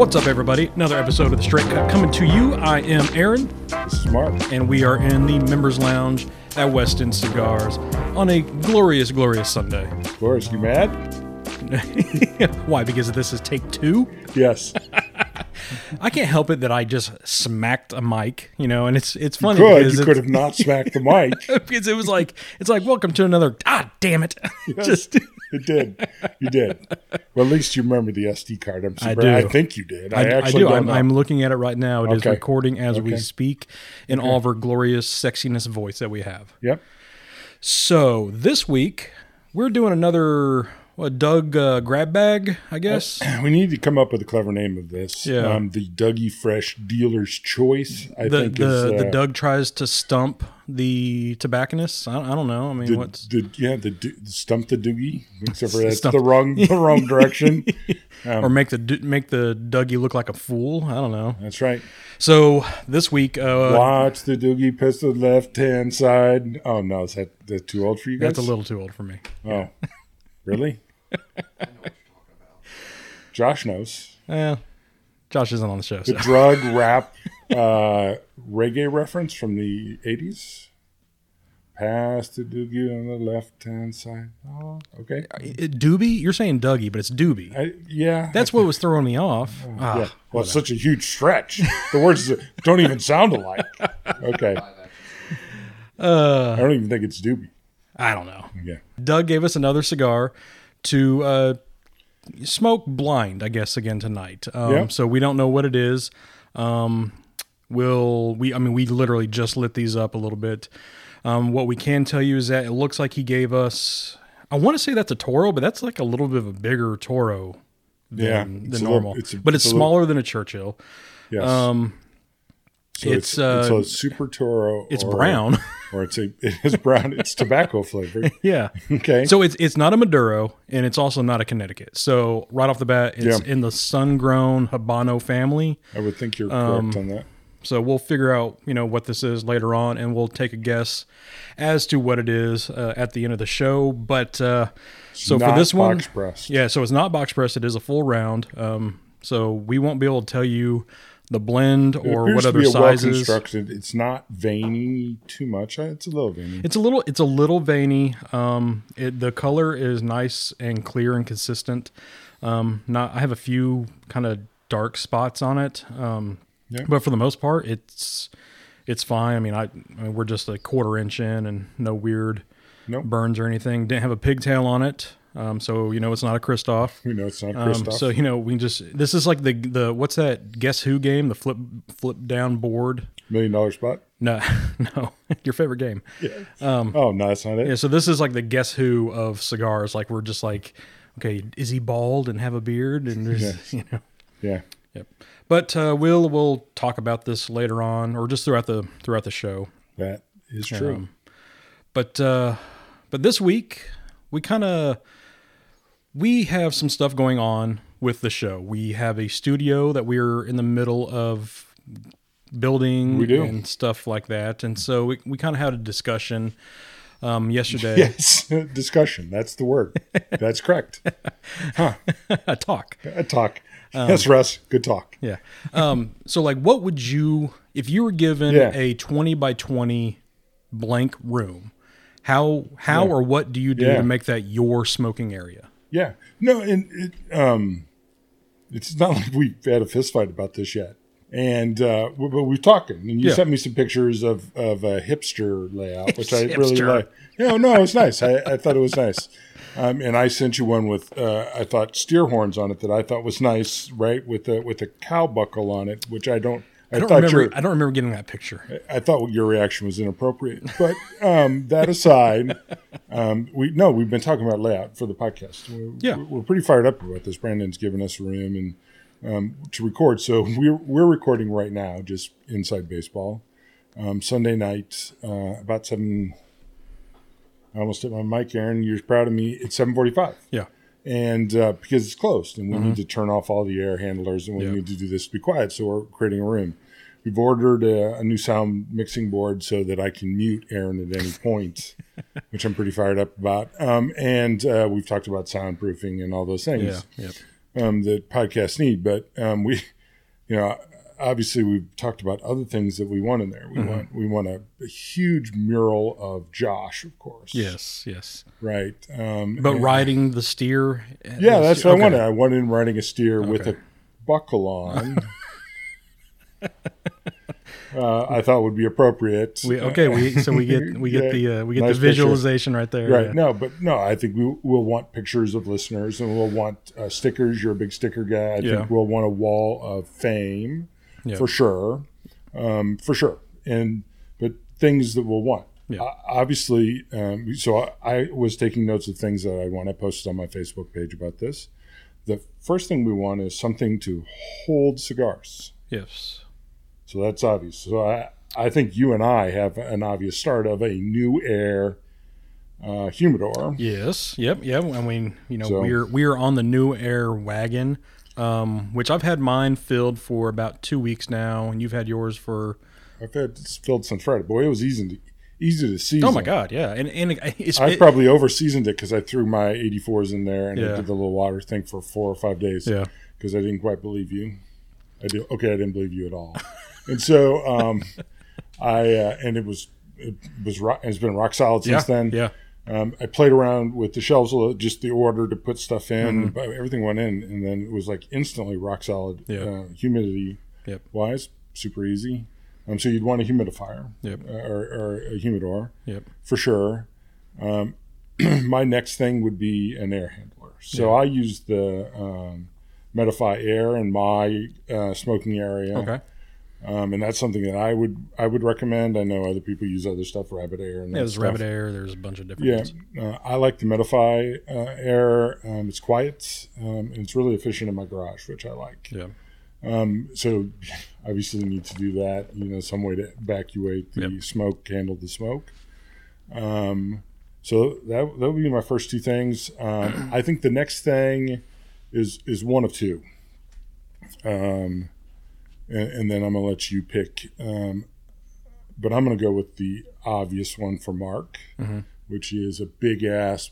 What's up, everybody? Another episode of the Straight Cut coming to you. I am Aaron, This is Mark. and we are in the members' lounge at West End Cigars on a glorious, glorious Sunday. Boris, you mad? Why? Because this is take two. Yes. I can't help it that I just smacked a mic, you know, and it's it's funny Good. because You could have not smacked the mic. because it was like it's like welcome to another. Ah, damn it! just It did. You did. Well, at least you remember the SD card. I'm I do. I, think you did. I, I, I actually do. don't I'm. I'm looking at it right now. It is Okay. recording as we speak in all of our glorious sexiness voice that we have. Yep. So this week we're doing another what Doug uh, grab bag, I guess. We need to come up with a clever name of this. Yeah. Um, the Dougie Fresh Dealer's Choice, I the think the, is. Uh, the Doug tries to stump the tobacconist. I, I don't know. I mean, the, what's the- yeah, the, the stump the doogie. Except for that's Stump- the wrong the wrong direction. or make the make the Dougie look like a fool? I don't know. That's right. So this week, uh, Watch the doogie piss the left hand side. Oh no, is that that's too old for you guys? that's a little too old for me. Oh, really? Josh knows Eh, Josh isn't on the show. So. the drug rap uh, reggae reference from the '80s. Pass the doogie on the left hand side. Oh, okay. It- Doobie? You're saying Dougie, but it's Doobie. I, yeah, That's what was throwing me off. Ah, yeah. Well, it's such a huge stretch. The words don't even sound alike. Okay. Uh, I don't even think it's doobie. I don't know. Yeah. Doug gave us another cigar to uh, smoke blind, I guess, again tonight. Um, Yeah. So we don't know what it is. Um, we'll we I mean we literally just lit these up a little bit. Um, what we can tell you is that it looks like he gave us. I want to say that's a Toro, but that's like a little bit of a bigger Toro than, Yeah, than it's a little- normal. it's a- but it's, it's a little- smaller than a Churchill. Yes. Um, so it's, it's, it's uh, a super Toro. it's or- brown. or it's a it is brown. It's tobacco flavored. yeah. Okay. So it's it's not a Maduro and it's also not a Connecticut. So right off the bat, it's Yeah. in the sun-grown Habano family. I would think you're Um, correct on that. So we'll figure out you know what this is later on, and we'll take a guess as to what it is uh, at the end of the show. But uh, so for this one, pressed. yeah, so it's not box pressed. It is a full round. Um, so we won't be able to tell you the blend or what to other be a well sizes. constructed. It's not veiny too much. Uh, It's a little veiny. It's a little it's a little veiny. Um, it, the color is nice and clear and consistent. Um, not I have a few kind of dark spots on it. Um, Yeah. but for the most part, it's it's fine. I mean, I, I mean, we're just a quarter inch in and no weird Nope. burns or anything. Didn't have a pigtail on it. Um, so you know it's not a Christoph. We know it's not Um, Christoph. so you know we just this is like the the what's that guess who game the flip flip down board Million dollar spot. no no your favorite game yeah oh no, that's not it. yeah, so this is like the guess who of cigars. Like we're just like, okay, is he bald and have a beard? And there's, Yes. you know, Yeah. yep. But uh, we'll we'll talk about this later on, or just throughout the throughout the show. That is true. Um, But uh, but this week we kind of we have some stuff going on with the show. We have a studio that we're in the middle of building We do. and stuff like that, and so we we kind of had a discussion um, yesterday. yes. Discussion. That's the word. That's correct. Huh. a talk. A talk. Um, yes, Russ. Good talk. Yeah. Um, so like what would you if you were given Yeah. a 20 by 20 blank room, how how Yeah. or what do you do Yeah. to make that your smoking area? Yeah. No, and it, um, it's not like we've had a fist fight about this yet. And uh, we- but we've talking, and you Yeah. sent me some pictures of of a hipster layout, which I Hipster. really like. Yeah, no, it was nice. I, I thought it was nice. Um, and I sent you one with uh, I thought steer horns on it that I thought was nice, right? With a with a cow buckle on it, which I don't. I, I don't remember your I don't remember getting that picture. I thought your reaction was inappropriate. But um, that aside, um, we no, we've been talking about layout for the podcast. We're, Yeah. we're pretty fired up about this. Brandon's given us a room and um, to record, so we're we're recording right now, just inside baseball. Um, Sunday night, uh, about seven. I almost hit my mic, Aaron. You're proud of me. It's seven forty-five Yeah. And uh, because it's closed and we need to turn off all the air handlers and we Yeah. need to do this to be quiet so we're creating a room we've ordered a, a new sound mixing board so that i can mute aaron at any point which i'm pretty fired up about um, and uh, we've talked about soundproofing and all those things Yeah. Yep. um, that podcasts need. But um, we, you know, obviously we've talked about other things that we want in there. We Mm-hmm. want we want a, a huge mural of Josh, of course. Yes, yes. Right. Um, But and- riding the steer. Yeah, that's what okay. I wanted. I wanted him riding a steer with a buckle on. uh, I thought would be appropriate. We, okay, we so we get we get Yeah, the uh, we get nice the picture. visualization right there. Right. yeah. No, but no, I think we, we'll want pictures of listeners and we'll want uh, stickers. You're a big sticker guy. I Yeah. think we'll want a wall of fame Yeah. for sure. Um, for sure. And, but things that we'll want. Yeah. O- obviously, um, so I, I was taking notes of things that I want. I posted on my Facebook page about this. The first thing we want is something to hold cigars. Yes. So that's obvious. So I, I think you and I have an obvious start of a new air uh, humidor. Yes. Yep. Yep. I mean, you know, So- we're we are on the new air wagon, um, which I've had mine filled for about two weeks now, and you've had yours for. I've had this filled since Friday. Boy, it was easy to easy to season. Oh my God! Yeah, and and it's I it- probably over seasoned it because I threw my 84s in there and I did the little water thing for four or five days. yeah. because I didn't quite believe you. I do. Okay, I didn't believe you at all. and so um, I uh, and it was it was rock, it's been rock solid since Yeah. then. Yeah. Um, I played around with the shelves, a little, just the order to put stuff in, Mm-hmm. but everything went in, and then it was like instantly rock solid. Yeah. Uh, humidity Yep. wise, super easy. Um, so you'd want a humidifier Yep. uh, or, or a humidor Yep. for sure. Um, my next thing would be an air handler. So I use the um, Medify Air in my uh, smoking area, Okay. Um, and that's something that I would I would recommend. I know other people use other stuff, Rabbit Air, and Yeah. There's stuff. Rabbit Air. There's a bunch of different. Yeah, uh, I like the Medify uh, Air. Um, it's quiet um, and it's really efficient in my garage, which I like. Yeah. Um, so obviously, you need to do that. You know, some way to evacuate the Yep. smoke, handle the smoke. Um, so that that would be my first two things. Um, I think the next thing is is one of two. Um, and, and then I'm gonna let you pick. Um, but I'm gonna go with the obvious one for Mark, Mhm. which is a big ass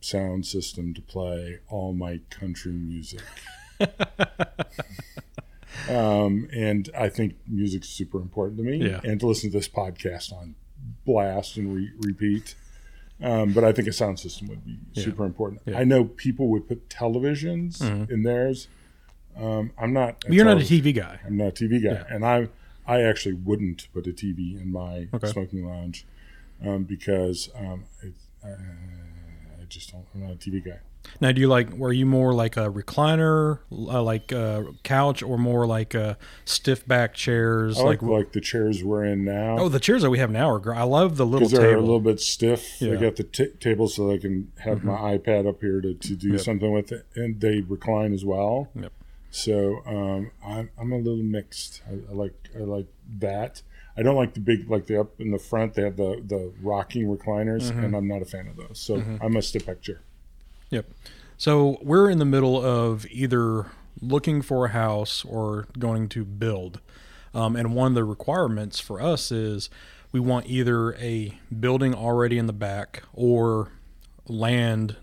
sound system to play all my country music. um, and I think music's super important to me, Yeah. and to listen to this podcast on blast and re- repeat. Um, but I think a sound system would be Yeah. super important. Yeah. I know people would put televisions Mhm. in theirs. Um, I'm not. You're not a TV guy. I'm not a TV guy, Yeah. and I I actually wouldn't put a TV in my Okay. smoking lounge um, because um, it, uh, I just don't. I'm not a TV guy. Now, do you like? Were you more like a recliner, uh, like a couch, or more like uh, stiff back chairs? I like like, like the chairs we're in now oh, the chairs that we have now are. Gr- I love the little because they're table. a little bit stiff. Yeah. They got the t- table so I can have my iPad up here to, to do Yep. something with it, and they recline as well. Yep. So um, I'm I'm a little mixed. I, I like I like that. I don't like the big like the up in the front. They have the the rocking recliners, Mm-hmm. and I'm not a fan of those. So I'm a stiff back chair. Yep. So we're in the middle of either looking for a house or going to build. Um, and one of the requirements for us is we want either a building already in the back or land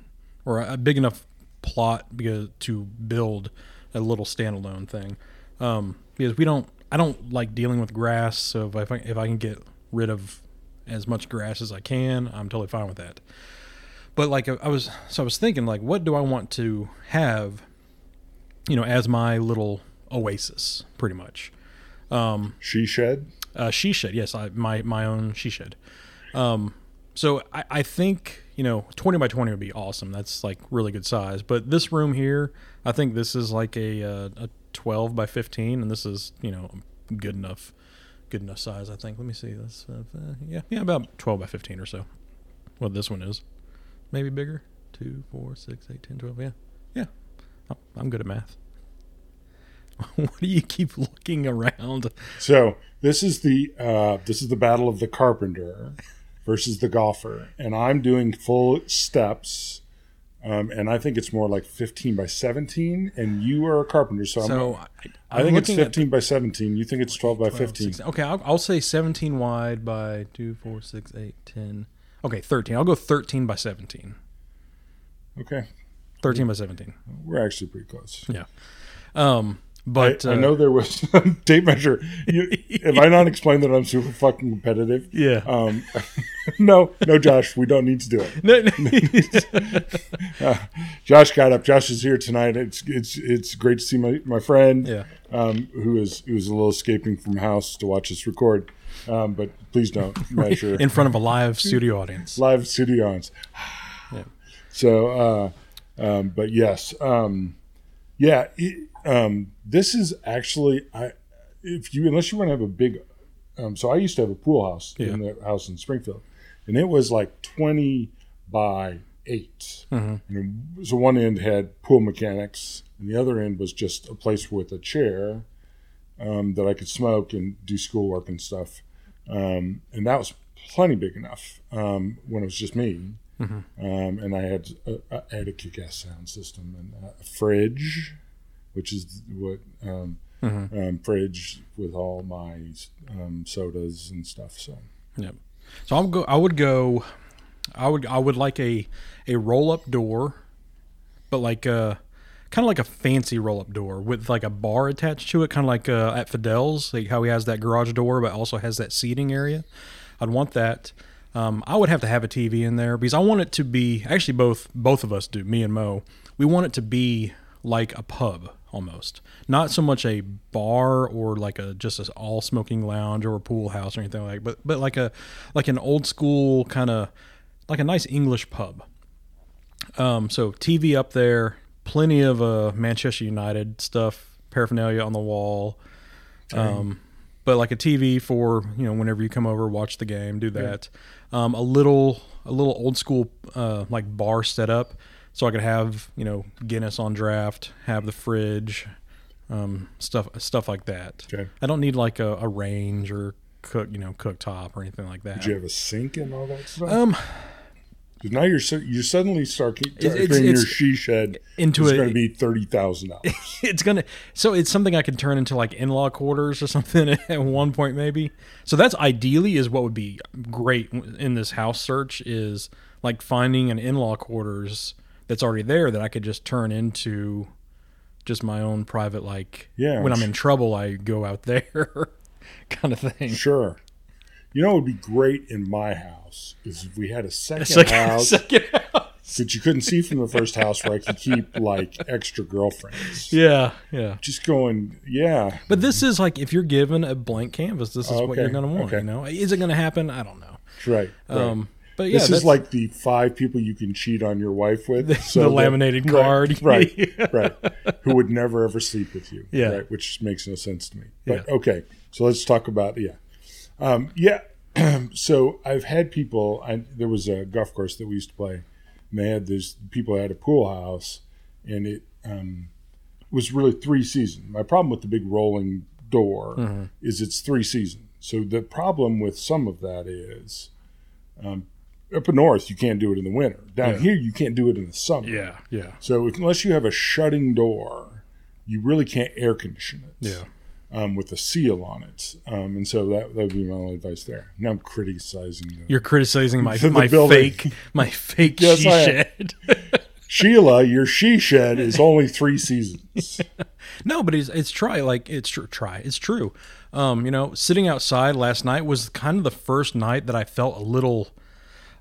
or a big enough plot because, to build a little standalone thing. Um, because we don't, I don't like dealing with grass. So if I, if I can get rid of as much grass as I can, I'm totally fine with that but like I was so I was thinking like what do I want to have you know as my little oasis pretty much um She shed. uh she shed yes I my my own she shed um so I, I think you know 20 by 20 would be awesome that's like really good size but this room here I think this is like a uh, a 12 by 15 and this is you know good enough good enough size I think let me see this uh, yeah yeah about 12 by 15 or so what this one is maybe bigger. Two, four, six, eight, ten, twelve. Yeah, yeah. I'm- I'm good at math. what do you keep looking around? So this is the uh, this is the battle of the carpenter versus the golfer, and I'm doing full steps. Um, and I think it's more like 15 by 17, and you are a carpenter, so, So I'm, I, I think it's looking at 15 by 17. You think it's 12 by 12, 15? 16. Okay, I'll, I'll say 17 wide by two, four, six, eight, ten. Okay, 13. I'll go 13 by 17. Okay. 13 by 17. We're actually pretty close. Yeah. Um, but I, I uh, know there was tape measure. You, have I not explained that I'm super fucking competitive? Yeah. Um, no, no, Josh, we don't need to do it. No, no. Josh got up. Josh is here tonight. It's it's it's great to see my, my friend, yeah. um, who is who is a little escaping from house to watch us record. Um, but please don't measure In front of a live studio audience. live studios. Yeah. So, uh, um, but yes, um, yeah. It, um, this is actually I if you unless you want to have a big. Um, so I used to have a pool house in the house in Springfield, and it was like twenty by 8 Mhm. And so one end had pool mechanics, and the other end was just a place with a chair um, that I could smoke and do schoolwork and stuff. Um, and that was plenty big enough um, when it was just me. Um, and I had a, I had a kick-ass sound system and a fridge, which is what um, Mhm. um, fridge with all my um, sodas and stuff. So Yep. So I'm go. I would go. I would. I would like a a roll up door, but like a kind of like a fancy roll up door with like a bar attached to it, kind of like uh, at Fidel's, like how he has that garage door, but also has that seating area. I'd want that. Um, I would have to have a TV in there because I want it to be. Actually, both both of us do. Me and Mo, we want it to be like a pub almost, not so much a bar or like a just an all smoking lounge or a pool house or anything like. But but like a like an old school kind of like a nice English pub. Um, so TV up there, plenty of uh, Manchester United stuff, paraphernalia on the wall. Um, but like a TV for you know whenever you come over, watch the game, do that. Um, a little a little old school uh, like bar set up, so I could have you know Guinness on draft, have the fridge, um, stuff stuff like that. okay, I don't need like a, a range or cook you know cooktop or anything like that. did you have a sink and all that stuff? Um, now you're you suddenly start turning your she shed into It's going to be thirty thousand dollars. it's gonna so it's something I can turn into like in-law quarters or something at one point maybe. So that's ideally is what would be great in this house search is like finding an in-law quarters that's already there that I could just turn into just my own private like Yeah, when I'm in trouble I go out there kind of thing. Sure. You know, it would be great in my house is if we had a second, Second, house second house. that you couldn't see from the first house, where I could keep like extra girlfriends. Yeah, yeah. Just going, yeah, But this is like if you're given a blank canvas, this is what you're gonna want. okay. You know, is it gonna happen? I don't know. right. right. Um, but yeah, this is like the five people you can cheat on your wife with. The- so the laminated right, card. right? Yeah. right. Who would never ever sleep with you? Yeah. right, which makes no sense to me. But Yeah. okay, so let's talk about yeah, um, yeah. so I've had people. I, there was a golf course that we used to play, and they had this people had a pool house, and it um, was really three seasons. My problem with the big rolling door Mm-hmm. is it's three seasons. So the problem with some of that is. Um, up north, you can't do it in the winter. Down Yeah. here, you can't do it in the summer. Yeah, yeah, So unless you have a shutting door, you really can't air condition it. yeah. Um, with a seal on it, um, and so that that would be my only advice there. Now I'm criticizing the, You're criticizing my The my building. fake my fake Yes, she shed. Sheila. Your she shed is only three seasons. no, but it's it's try like it's true. Try it's true. Um, you know, sitting outside last night was kind of the first night that I felt a little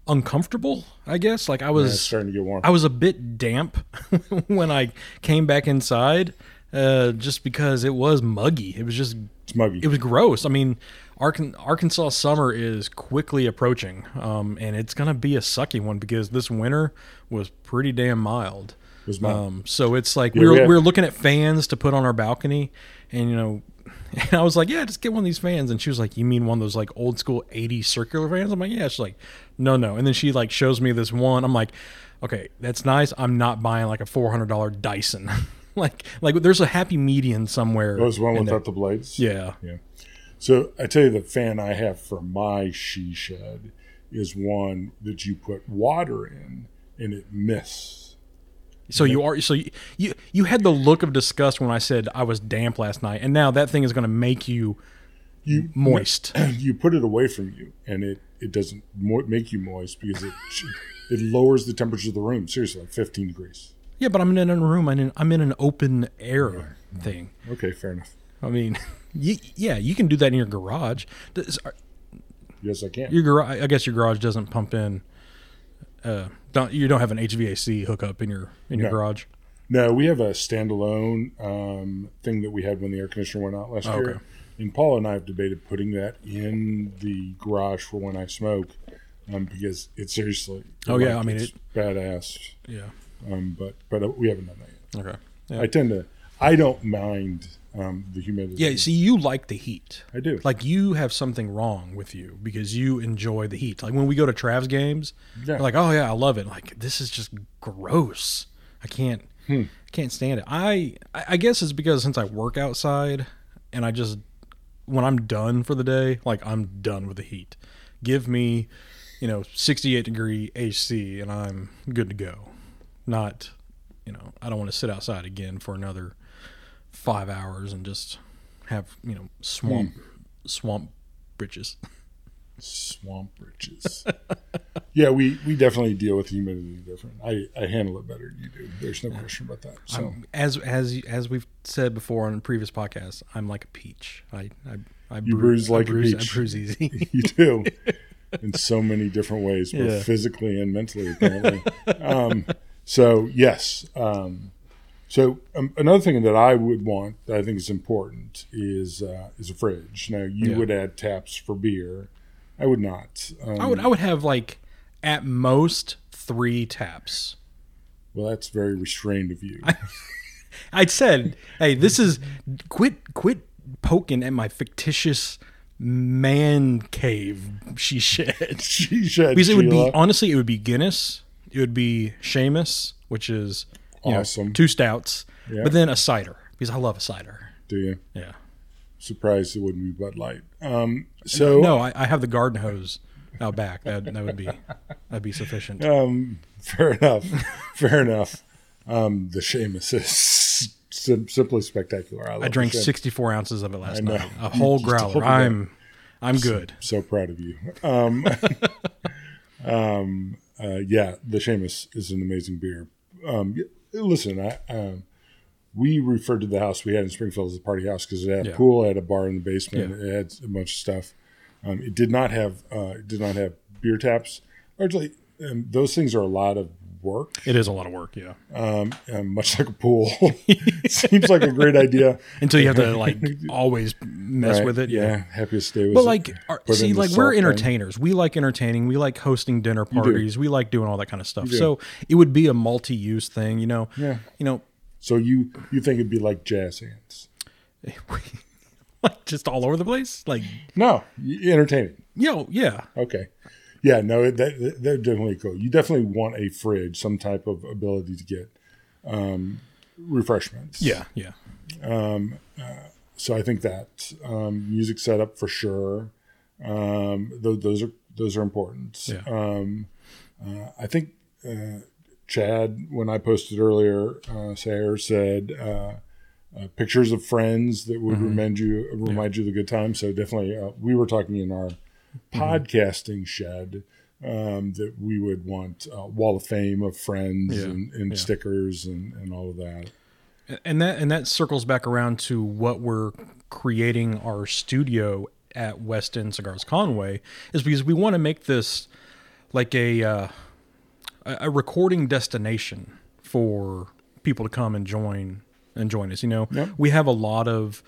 uncomfortable. I guess like I was starting to get warm. I was a bit damp when I came back inside, uh, just because it was muggy. It was just It's muggy. it was gross. I mean, Arkan- Arkansas summer is quickly approaching, um, and it's gonna be a sucky one because this winter was pretty damn mild. It was mild. Um, so it's like Yeah, we were we had- we were looking at fans to put on our balcony, and you know, and I was like, yeah, just get one of these fans, and she was like, you mean one of those like old school '80s circular fans? I'm like, yeah. She's like, no, no, and then she like shows me this one. I'm like, okay, that's nice. I'm not buying like a four hundred dollar Dyson. like like there's a happy median somewhere. That was one without the blades. Yeah. yeah. So I tell you, the fan I have for my she shed is one that you put water in and it mists. So you are so you, you you had the look of disgust when I said I was damp last night, and now that thing is going to make you You moist. you put it away from you, and it it doesn't mo- make you moist because it it lowers the temperature of the room. Seriously, like 15 degrees. Yeah, but I'm in a room. I'm in, I'm in an open air thing. Okay, fair enough. I mean, y yeah, you can do that in your garage. Does, are- Yes, I can. your garage, I guess your garage doesn't pump in. Uh, don't you don't have an HVAC hookup in your in your No. garage? No, we have a standalone um, thing that we had when the air conditioner went out last Oh, year. okay. And Paul and I have debated putting that in the garage for when I smoke, um, because it seriously. Oh, yeah, I mean, it's badass. Yeah. Um, but but we haven't done that yet. Okay. Yeah. I tend to. I don't mind um, the humidity. yeah. See, you like the heat. I do. Like you have something wrong with you because you enjoy the heat. Like when we go to Trav's games, Yeah. like, oh yeah, I love it. Like this is just gross. I can't, Hmm. I can't stand it. I I guess it's because since I work outside, and I just when I'm done for the day, like I'm done with the heat. Give me, you know, 68 degree AC, and I'm good to go. Not, you know, I don't want to sit outside again for another five hours and just have you know swamp hmm. swamp britches. swamp riches. yeah, we, we definitely deal with humidity different. I, I handle it better than you do. There's no question about that. So I'm, as as as we've said before on previous podcasts, I'm like a peach. I I, I You bruise like I a bruise, peach. I bruise easy. you do in so many different ways, both Yeah. physically and mentally, apparently. um, so yes. Um, so um, another thing that I would want, that I think is important, is uh, is a fridge. Now you Yeah. would add taps for beer. I would not. Um, I would I would have like at most three taps. well, that's very restrained of you. I said, "Hey, this is quit quit poking at my fictitious man cave she shed." she said, Because it would be honestly, it would be Guinness, it would be Seamus, which is you know, Awesome. two stouts, Yeah. but then a cider because I love a cider. Do you? Yeah. Surprised it wouldn't be Bud Light. Um, so No, I, I have the garden hose out back. That that would be that'd be sufficient. Um, fair enough. fair enough. Um, the Seamus is sim- simply spectacular. I, I drank 64 ounces of it last night. A whole just growler. I'm I'm good. So proud of you. Um, um, uh, yeah, the Seamus is an amazing beer. Um, listen, I, um, we referred to the house we had in Springfield as a party house because it had a Yeah. pool, it had a bar in the basement, Yeah. it had a bunch of stuff. Um, it did not have uh, it did not have beer taps. Largely, um, those things are a lot of work. It is a lot of work, yeah. um, much like a pool. Seems like a great idea. Until you have to like always mess Right, with it. Yeah, happiest day was. But like, are, put see, like we're entertainers. We like entertaining. We like hosting dinner parties. We like doing all that kind of stuff. So it would be a multi-use thing, you know. Yeah. You know, So you you think it'd be like jazz hands? like just all over the place. Like, No, entertaining. yo, yeah, Okay. Yeah, no, that, that they're definitely cool. You definitely want a fridge, some type of ability to get um, refreshments. yeah, yeah. So I think that um, music setup for sure. Um, those, those are those are important. Yeah. Um, uh, I think uh, Chad, when I posted earlier, uh, Sayer said uh, uh, pictures of friends that would remind you remind you of the good times. So definitely, uh, we were talking in our podcasting shed. Um, that we would want uh, wall of fame of friends Yeah. and, and Yeah. stickers and, and all of that. and that and that circles back around to what we're creating our studio at West End Cigars Conway is because we want to make this like a uh, a a recording destination for people to come and join and join us. You know, Yep. we have a lot of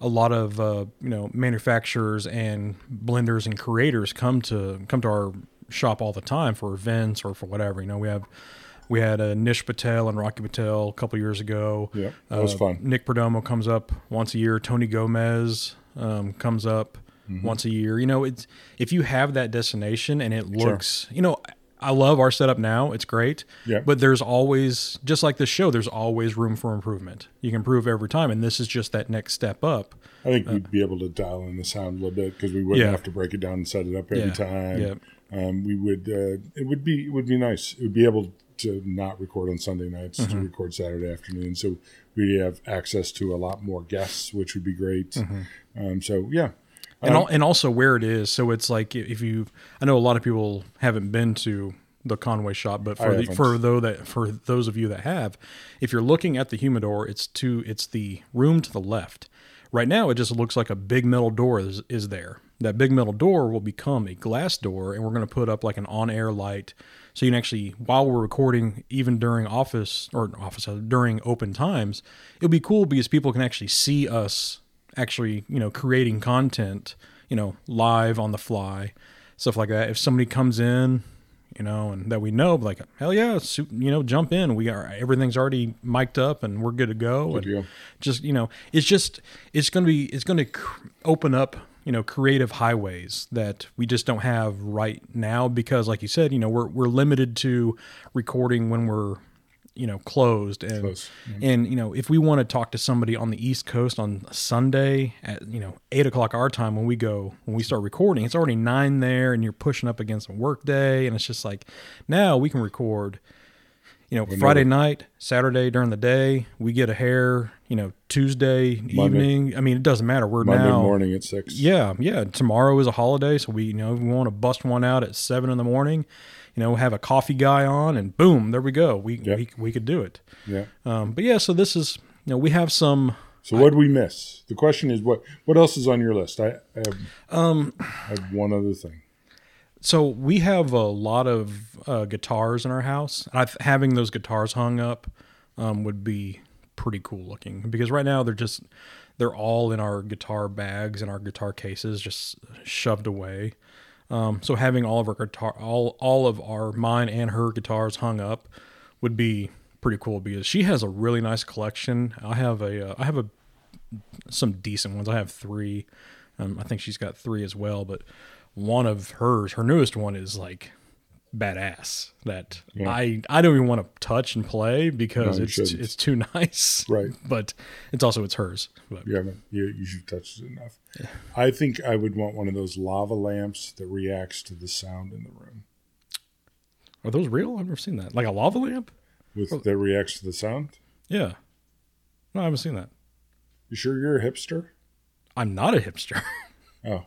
a lot of uh, you know manufacturers and blenders and creators come to come to our shop all the time for events or for whatever. You know, we have we had uh, Nish Patel and Rocky Patel a couple years ago. Yep, that was Uh, fun. Nick Perdomo comes up once a year. Tony Gomez um, comes up Mm-hmm. once a year. You know, it's if you have that destination and it looks, you know, I love our setup now. It's great. Yep. But there's always, just like this show, there's always room for improvement. You can improve every time, and this is just that next step up. I think we'd be able to dial in the sound a little bit because we wouldn't Yeah. have to break it down and set it up every Yeah. time. Yeah. Um, we would. Uh, it would be. It would be nice. It would be able to not record on Sunday nights Mm-hmm. to record Saturday afternoon. So we have access to a lot more guests, which would be great. Mm-hmm. Um, so yeah, and al- and also where it is. So it's like if you, I know a lot of people haven't been to the Conway shop, but for the, for though that for those of you that have, if you're looking at the humidor, it's to it's the room to the left. Right now, it just looks like a big metal door is, is there. That big metal door will become a glass door, and we're going to put up like an on-air light, so you can actually, while we're recording, even during office or office uh, during open times, it'll be cool because people can actually see us actually, you know, creating content, you know, live on the fly, stuff like that. If somebody comes in, you know, and that we know, like, hell yeah, you know, jump in. We are everything's already mic'd up and we're good to go. and deal. just you know, it's just it's going to be it's going to cr- open up you know creative highways that we just don't have right now because, like you said, you know, we're we're limited to recording when we're you know closed and Close, mm-hmm. and you know if we want to talk to somebody on the east coast on sunday at you know eight o'clock our time when we go when we start recording it's already nine there and you're pushing up against a work day and it's just like now we can record you know friday night saturday during the day we get a hair you know tuesday evening i mean it doesn't matter we're Monday now morning at six. yeah, yeah. Tomorrow is a holiday, so we you know we want to bust one out at seven in the morning. You know, have a coffee guy on, and boom, there we go. We Yeah. we, we could do it. Yeah. Um, but yeah, so this is you know we have some. So what do we miss? The question is what what else is on your list? I, I have Um, I have one other thing. so we have a lot of uh, guitars in our house. I, having those guitars hung up um, would be pretty cool looking because right now they're just they're all in our guitar bags and our guitar cases, just shoved away. Um, so having all of our guitar, all all of our mine and her guitars hung up would be pretty cool because she has a really nice collection. I have a uh, I have a some decent ones. I have three. Um, I think she's got three as well, but one of hers, her newest one, is like badass. That Yeah. I I don't even want to touch and play because No, it's shouldn't. it's too nice. Right. But it's also it's hers. But You haven't you you should touch it enough. I think I would want one of those lava lamps that reacts to the sound in the room. are those real? I've never seen that. Like a lava lamp? With that reacts to the sound? Yeah. No, I haven't seen that. You sure you're a hipster? I'm not a hipster. Oh.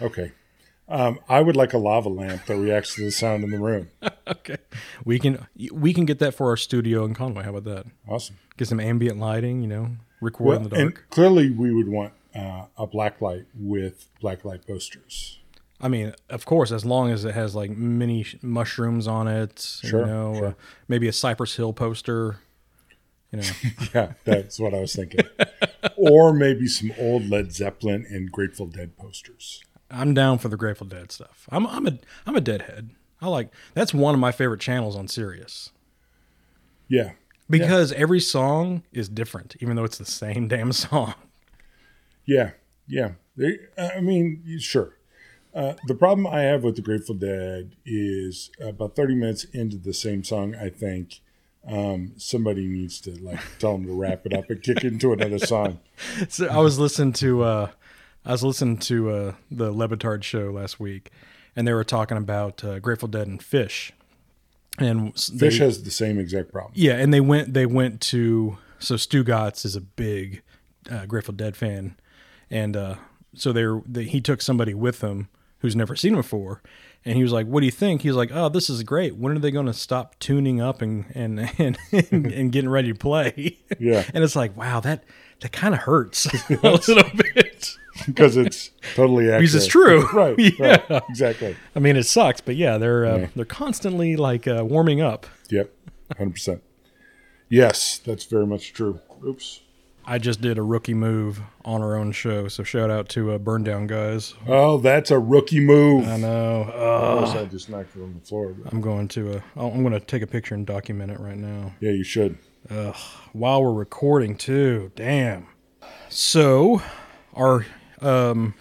okay. Um, I would like a lava lamp that reacts to the sound in the room. okay. We can we can get that for our studio in Conway. How about that? Awesome. Get some ambient lighting, you know, record in the dark. and clearly we would want uh, a black light with black light posters. I mean, of course, as long as it has like mini mushrooms on it, Sure, you know, sure. Uh, maybe a Cypress Hill poster. You know, Yeah, that's what I was thinking. or maybe some old Led Zeppelin and Grateful Dead posters. I'm down for the Grateful Dead stuff. I'm I'm a I'm a Deadhead. I like that's one of my favorite channels on Sirius Yeah. because every song is different, even though it's the same damn song. Yeah. Yeah. They, I mean, sure. Uh, the problem I have with the Grateful Dead is about 30 minutes into the same song, I think um, somebody needs to like tell them to wrap it up and kick into another song. So I was listening to uh, I was listening to uh, the Le Batard show last week, and they were talking about uh, Grateful Dead and Phish, and they- Phish has the same exact problem. Yeah, and they went they went to so Stu Gotz is a big uh, Grateful Dead fan, and uh, so they were they, he took somebody with him who's never seen him before, and he was like, "What do you think?" He was like, "Oh, this is great. When are they going to stop tuning up and and and, and, and getting ready to play?" Yeah. and it's like, wow, that that kind of hurts a little bit because it's totally accurate. because it's true, Right. yeah. right, Exactly. I mean, it sucks, but yeah, they're uh, Yeah. they're constantly like uh, warming up. Yep. 100%. Yes, that's very much true. Oops. I just did a rookie move on our own show, so shout out to uh, Burn Down guys. Oh, that's a rookie move. I know. I Uh, I just knocked it on the floor. but- I'm going to. Uh, I'm going to take a picture and document it right now Yeah, you should. while we're recording too. Damn. So, our um,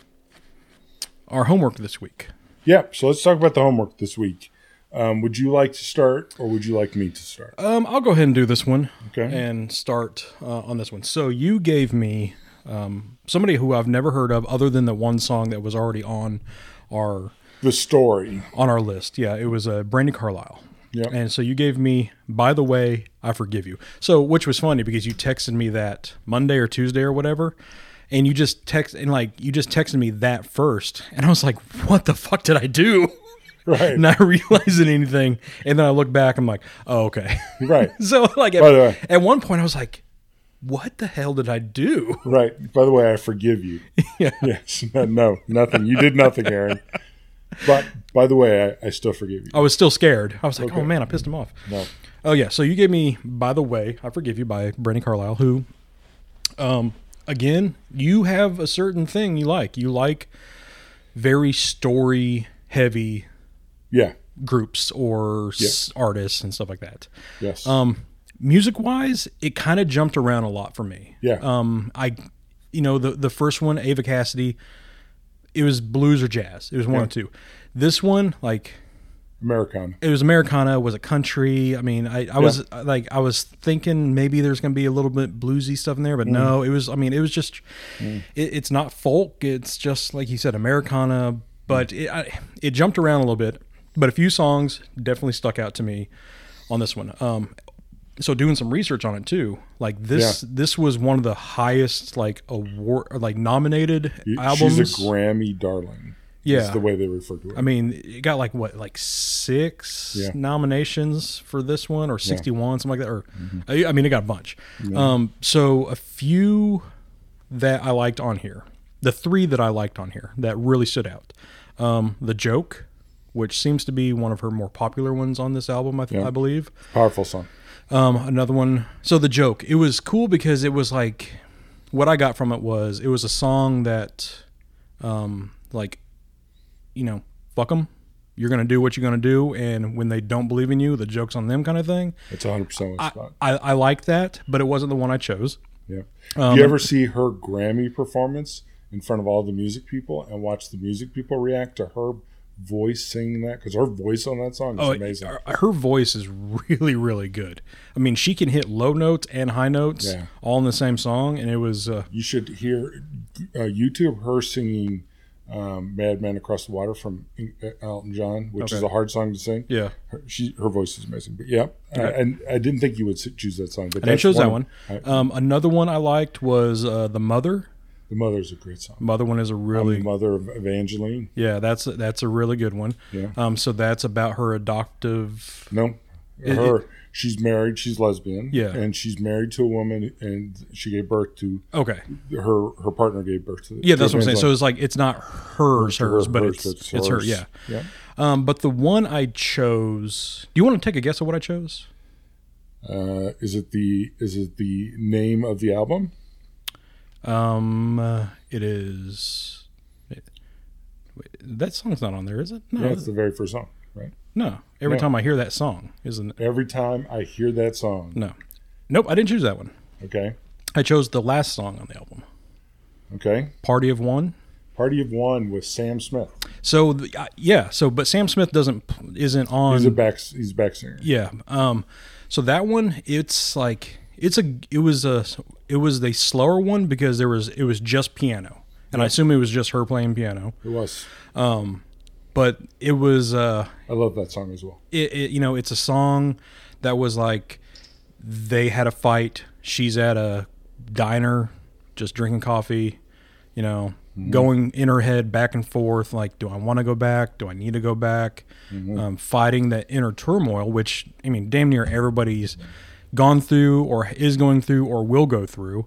our homework this week. Yeah, so let's talk about the homework this week. Um, would you like to start or would you like me to start? Um, I'll go ahead and do this one Okay. and start uh, on this one. So you gave me um, somebody who I've never heard of, other than the one song that was already on our The story. on our list. Yeah, it was uh, Brandi Carlile. Yep. And so you gave me, by the way, I forgive you. So, which was funny because you texted me that Monday or Tuesday or whatever, and you just text and like you just texted me that first, and I was like, "What the fuck did I do?" Right. not realizing anything. And then I look back, I'm like, oh, okay. Right. so like way- at, at one point I was like, what the hell did I do? Right. By the way, I forgive you. Yeah. Yes. No, nothing. You did nothing, Aaron. But by the way, I, I still forgive you. I was still scared. I was like, Okay. oh man, I pissed him off. No. Oh yeah, so you gave me "By the Way," I forgive you by Brandi Carlile. Who, um, again, you have a certain thing you like. You like very story heavy Yeah. groups or s- artists and stuff like that. Yes. Um, music wise, it kind of jumped around a lot for me. Yeah. Um, I, you know, the the first one, Eva Cassidy, it was blues or jazz. It was one Yeah. or two. This one, like Americana. it was Americana, was a country? I mean, I, I was like, I was thinking maybe there's going to be a little bit bluesy stuff in there, but no, it was, I mean, it was just, it, it's not folk. It's just like you said, Americana, but it, I, it jumped around a little bit, but a few songs definitely stuck out to me on this one. Um, so doing some research on it too, like this, this was one of the highest like award, like nominated albums. She's a Grammy darling. Yeah. The way they refer to it. I mean, it got like what, like six Yeah. nominations for this one, or sixty-one, something like that. Or I, I mean, it got a bunch. Um, so a few that I liked on here, the three that I liked on here that really stood out, um, the joke, which seems to be one of her more popular ones on this album, I, th- Yeah. I believe. Powerful song. Um, another one. So the joke, it was cool because it was like, what I got from it was it was a song that, um, like, you know, fuck them. You're gonna do what you're gonna do, and when they don't believe in you, the joke's on them, kind of thing. It's 100% what I. I, I like that, but it wasn't the one I chose. Yeah. Um, Do you ever see her Grammy performance in front of all the music people and watch the music people react to her voice singing that? Because her voice on that song is Oh, amazing. her, her voice is really, really good. I mean, she can hit low notes and high notes Yeah. all in the same song, and it was uh, You should hear uh, YouTube her singing um, "Madman Across the Water" from uh, Elton John, which is a hard song to sing. yeah. Her, she, her voice is amazing. But yeah, uh, and I didn't think you would choose that song. But I didn't that one. I- Um, another one I liked was uh, the mother. The Mother's a great song. Mother one is a really the mother of Evangeline. yeah. That's that's a really good one. Yeah. Um, so that's about her adoptive. No, It- her. she's married. She's lesbian. Yeah. and she's married to a woman, and she gave birth to Okay. her. Her partner gave birth to. Yeah, that's to what I'm saying. So it's like it's not hers, To her- hers, but hers, it's it's her. hers. Yeah. yeah. Um, but the one I chose. Do you want to take a guess at what I chose? Uh, is it the is it the name of the album? Um, uh, it is. Wait, that song's not on there, is it? No, Yeah, it's the very first song, right? no. Every No. time I hear that song, isn't it? Every time I hear that song, No, nope. I didn't choose that one. okay, I chose the last song on the album, okay, "Party of One." Party of One with Sam Smith. So the, uh, yeah, so but Sam Smith doesn't isn't on. He's a back he's a back singer. Yeah. Um. So that one, it's like it's a it was a it was the slower one because there was it was just piano, and I assume it was just her playing piano. It was. Um, But it was uh, I love that song as well. it, it you know it's a song that was like they had a fight. She's at a diner, just drinking coffee, you know, going in her head back and forth. Like, do I want to go back? Do I need to go back? Um, fighting that inner turmoil, which I mean, damn near everybody's gone through, or is going through, or will go through.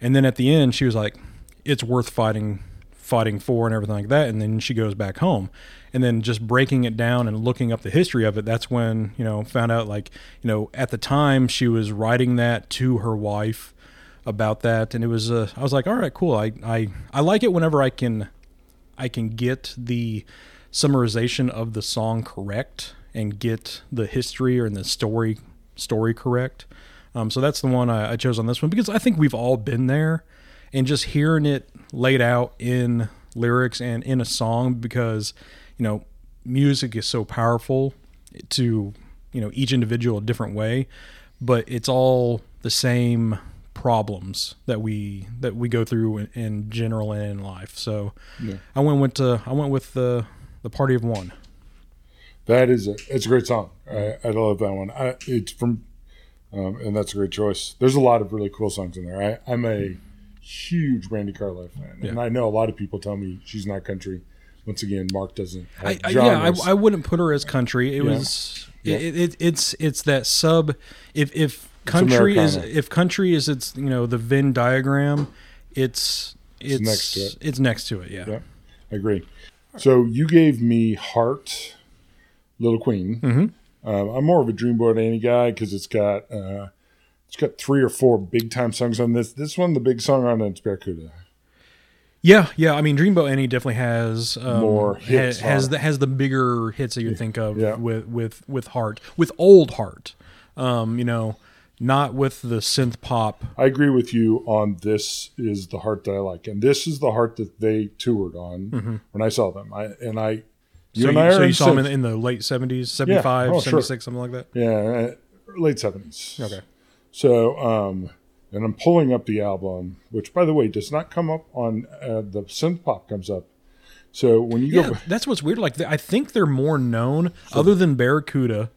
And then at the end, she was like, "It's worth fighting." fighting for and everything like that and then she goes back home and then just breaking it down and looking up the history of it that's when you know found out like you know at the time she was writing that to her wife about that and it was uh, I was like all right cool I I I like it whenever I can I can get the summarization of the song correct and get the history or the story story correct. Um, so that's the one I, I chose on this one because I think we've all been there, and just hearing it laid out in lyrics and in a song because you know music is so powerful to you know each individual a different way, but it's all the same problems that we that we go through in, in general and in life. So Yeah. I went with uh, I went with the the party of one. That is a it's a great song. I, I love that one. I, it's from, um, and that's a great choice. There's a lot of really cool songs in there. I, I'm a huge Brandi Carlile fan, and I know a lot of people tell me she's not country, once again, Mark doesn't. I, I, yeah. I, I wouldn't put her as country. It Yeah. was Yeah. It, it, it's it's that sub. If if country is if country is its you know the Venn diagram, it's it's, next to it. It's next to it. Yeah. Yeah. I agree. So you gave me Heart, Little Queen. Mm-hmm. Um, I'm more of a Dreamboat Annie guy because it's got uh, it's got three or four big time songs on this. This one, the big song on it's Barracuda. Yeah, yeah. I mean, Dreamboat Annie definitely has um, More ha- has the has the bigger hits that you think of Yeah. with with with Heart, with old Heart. Um, you know, not with the synth pop. I agree with you on this is the heart that I like, and this is the heart that they toured on when I saw them. I and I, you so and you, I so you saw him in, in the late seventies, 75, Oh, sure. 76, something like that. yeah, uh, late seventies. Okay. So, um, and I'm pulling up the album, which, by the way, does not come up on uh, the synth pop comes up. So when you Yeah, go, that's what's weird. Like, I think they're more known, other than Barracuda,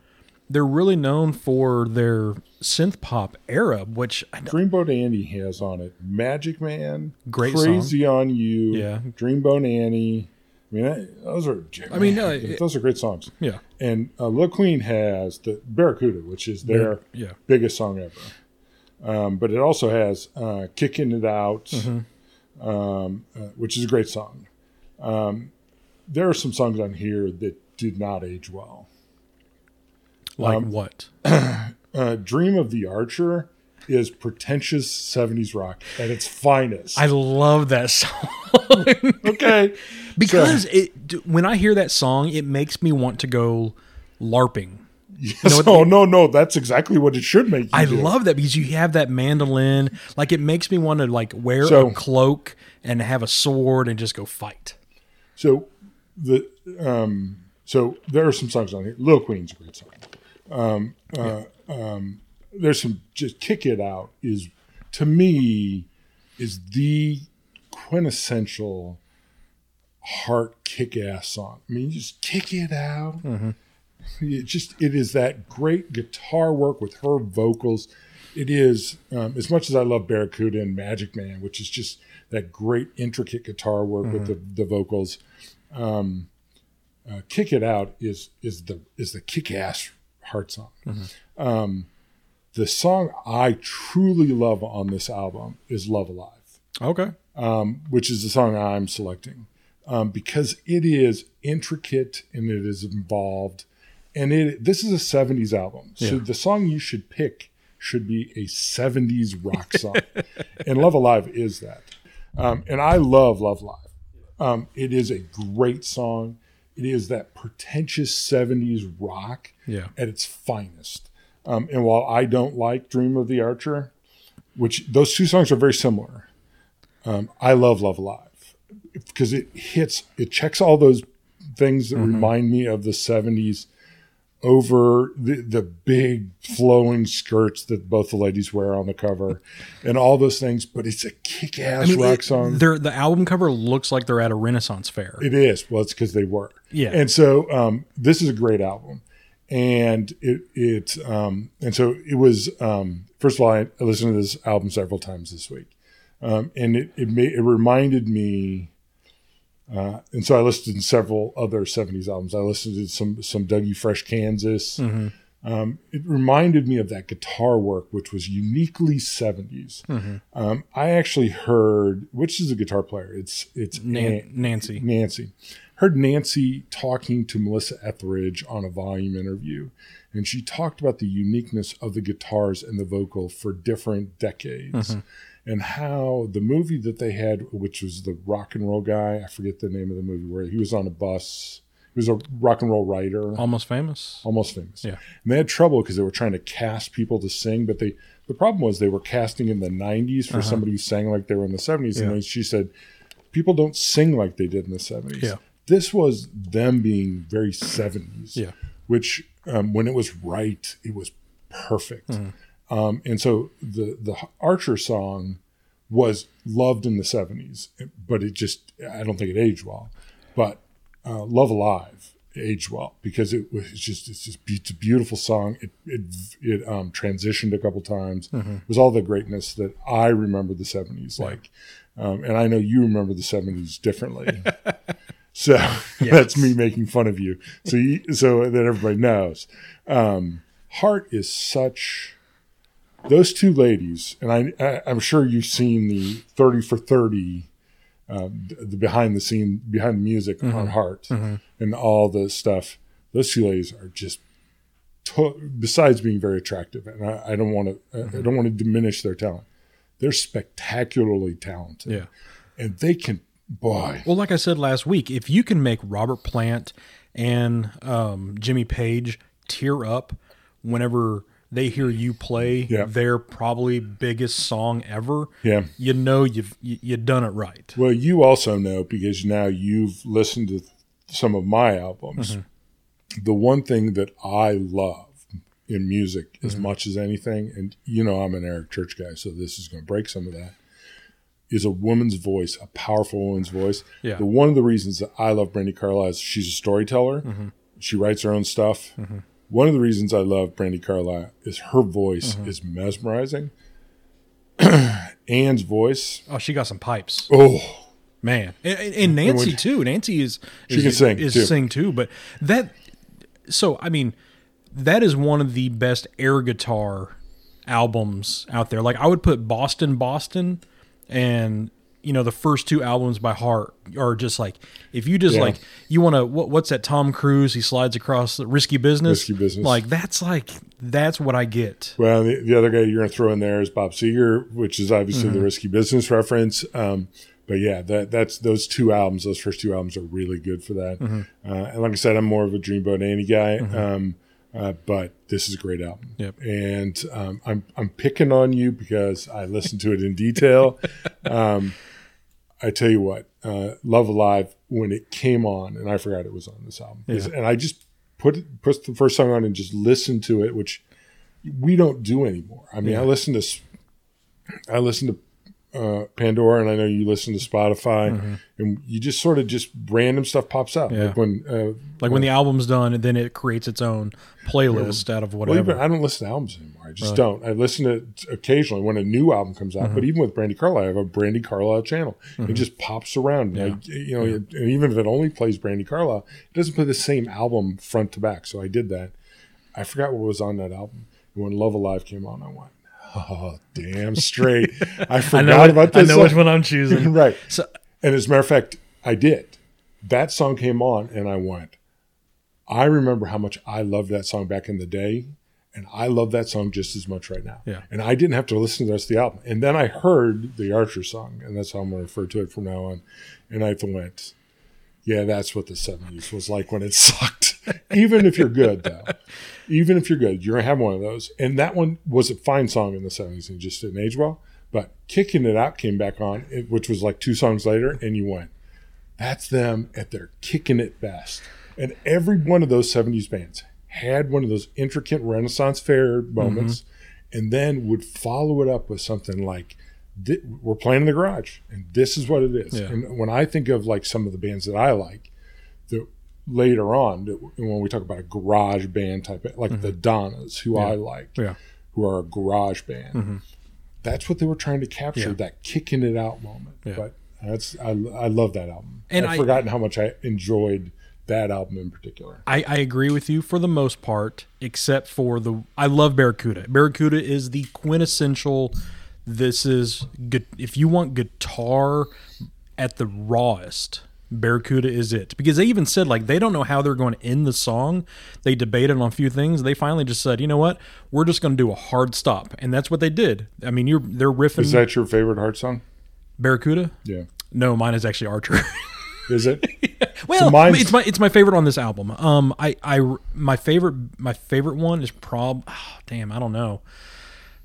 they're really known for their synth pop era, which I don't, Dreamboat Annie has on it Magic Man, Great Crazy on You, Yeah. Dreamboat Annie. I mean, those are. I mean, no, it- those are great songs. yeah, And uh, Lil Queen has the Barracuda, which is their yeah. biggest song ever. Um, but it also has uh, "Kicking It Out," Mm-hmm. um, uh, which is a great song. Um, there are some songs on here that did not age well. Like Um, what? Uh, "Dream of the Archer" is pretentious '70s rock at its finest. I love that song okay, because it. When I hear that song, it makes me want to go larping. yes, oh no, no, that's exactly what it should make. You I do. love that because you have that mandolin. Like it makes me want to like wear So- a cloak and have a sword and just go fight. So the um, so there are some songs on here. Lil Queen's a great song. Um, uh, um, there's some just kick it out is to me is the quintessential heart kick ass song. I mean, you just kick it out. It just it is that great guitar work with her vocals. It is um, as much as I love Barracuda and Magic Man, which is just that great intricate guitar work with the, the vocals. Um, uh, "Kick It Out" is is the is the kick ass heart song. Um, the song I truly love on this album is "Love Alive." Okay. um, which is the song I'm selecting, um, because it is intricate and it is involved, and it this is a '70s album, so Yeah. the song you should pick should be a '70s rock song, and "Love Alive" is that, um, and I love "Love Alive." Um, it is a great song. It is that pretentious '70s rock Yeah. at its finest. Um, and while I don't like "Dream of the Archer," which those two songs are very similar, um, I love Love Alive because it hits, it checks all those things that remind me of the 70s over the, the big flowing skirts that both the ladies wear on the cover and all those things. But it's a kick ass I mean, rock it- song. The album cover looks like they're at a Renaissance fair. It is. Well, it's because they were. Yeah. And so um, this is a great album, and it it um, and so it was. Um, first of all, I, listened to this album several times this week, um, and it it, made, it reminded me. Uh, and so I listened to several other '70s albums. I listened to some some Dougie Fresh Kansas. Um, it reminded me of that guitar work, which was uniquely '70s. Um, I actually heard, which is a guitar player. It's it's Nan- Nancy. Nancy. Heard Nancy talking to Melissa Etheridge on a volume interview, and she talked about the uniqueness of the guitars and the vocal for different decades, and how the movie that they had, which was the rock and roll guy, I forget the name of the movie, where he was on a bus. He was a rock and roll writer Almost famous. almost famous. Yeah. And they had trouble because they were trying to cast people to sing, but they the problem was they were casting in the 90s for somebody who sang like they were in the 70s. Uh-huh. Yeah. And she said, people don't sing like they did in the 70s. Yeah. This was them being very 70s, Yeah. which um, when it was right, it was perfect. Mm-hmm. Um, and so the the Archer song was loved in the 70s, but it just I don't think it aged well. But uh, Love Alive aged well because it was just it's just be- it's a beautiful song. It it it um, transitioned a couple times. It was all the greatness that I remember the 70s like, um, and I know you remember the 70s differently. So that's me making fun of you. So you, so that everybody knows. Um, Heart is such. Those two ladies, and I, I I'm sure you've seen the thirty for thirty, uh, the behind the scene behind the music on Heart and all the stuff. Those two ladies are just to- besides being very attractive, and I, I don't want to, I don't want to diminish their talent. They're spectacularly talented, Yeah. and they can, boy, Well, like I said last week, if you can make Robert Plant and um, Jimmy Page tear up whenever they hear you play Yeah. their probably biggest song ever, yeah. you know you've you, you've done it right. Well, you also know because now you've listened to some of my albums. The one thing that I love in music as much as anything, and you know I'm an Eric Church guy, so this is going to break some of that, is a woman's voice, a powerful woman's voice. Yeah. The one of the reasons that I love Brandi Carlile is she's a storyteller. Mm-hmm. She writes her own stuff. Mm-hmm. One of the reasons I love Brandi Carlile is her voice mm-hmm. is mesmerizing. Anne's voice, Oh, she got some pipes, oh, man, and, and- and Nancy when- too. Nancy is, She is can sing, is too. sing too. But that, so I mean, that is one of the best air guitar albums out there. Like I would put Boston, Boston, and you know the first two albums by Heart are just like if you just Yeah. like you want to what, what's that Tom Cruise he slides across the risky business Risky Business. like that's like that's what I get Well, the, the other guy you're to throw in there is Bob Seger, which is obviously Mm-hmm. the risky business reference. Um, but yeah, that that's those two albums. Those first two albums are really good for that. Mm-hmm. Uh, and like I said, I'm more of a Dreamboat Annie guy. Um, uh, but this is a great album. Yep. And um, I'm I'm picking on you because I listened to it in detail. um, I tell you what, uh, Love Alive when it came on, and I forgot it was on this album, is- and I just put put the first song on and just listened to it, which we don't do anymore. I mean, I listen to I listen to uh, Pandora, and I know you listen to Spotify, and you just sort of just random stuff pops up. Yeah. Like when, uh, like when the album's done and then it creates its own playlist out of well, whatever even I don't listen to albums anymore. I just don't. I listen to it occasionally when a new album comes out. Mm-hmm. But even with Brandi Carlile, I have a Brandi Carlile channel. It just pops around. Yeah. Like, you know, and even if it only plays Brandi Carlile, it doesn't play the same album front to back. So I did that. I forgot what was on that album. And when Love Alive came on, I went, "Oh, damn straight!" I forgot I know, about this. I know which one I'm choosing right. so And as a matter of fact, I did. That song came on, and I went. I remember how much I loved that song back in the day, and I love that song just as much right now. Yeah. And I didn't have to listen to the rest of the album. And then I heard the Archer song, and that's how I'm going to refer to it from now on. And I went, yeah, that's what the 70s was like when it sucked. Even if you're good, though. Even if you're good, you're to have one of those. And that one was a fine song in the 70s and just didn't age well. But Kicking It Out came back on, which was like two songs later, and you went, that's them at their kicking it best. And every one of those 70s bands had one of those intricate Renaissance fair mm-hmm. moments and then would follow it up with something like, We're playing in the garage, and this is what it is. Yeah. And when I think of like some of the bands that I like, that later on, when we talk about a garage band type, like mm-hmm. the Donnas, who I like, yeah who are a garage band. Mm-hmm. That's what they were trying to capture, Yeah. that kicking it out moment. Yeah. But that's I, I love that album. And I've I- forgotten how much I enjoyed that album in particular. I, I agree with you for the most part, except for the. I love Barracuda. Barracuda is the quintessential. This is good. If you want guitar at the rawest, Barracuda is it. Because they even said like they don't know how they're going to end the song. They debated on a few things. They finally just said, you know what, we're just going to do a hard stop, and that's what they did. I mean, you're they're riffing Is that your favorite hard song? Barracuda. Yeah. No, mine is actually Archer. Is it? Well, mine's- it's my it's my favorite on this album. Um, I I my favorite my favorite one is prob. Oh, damn, I don't know.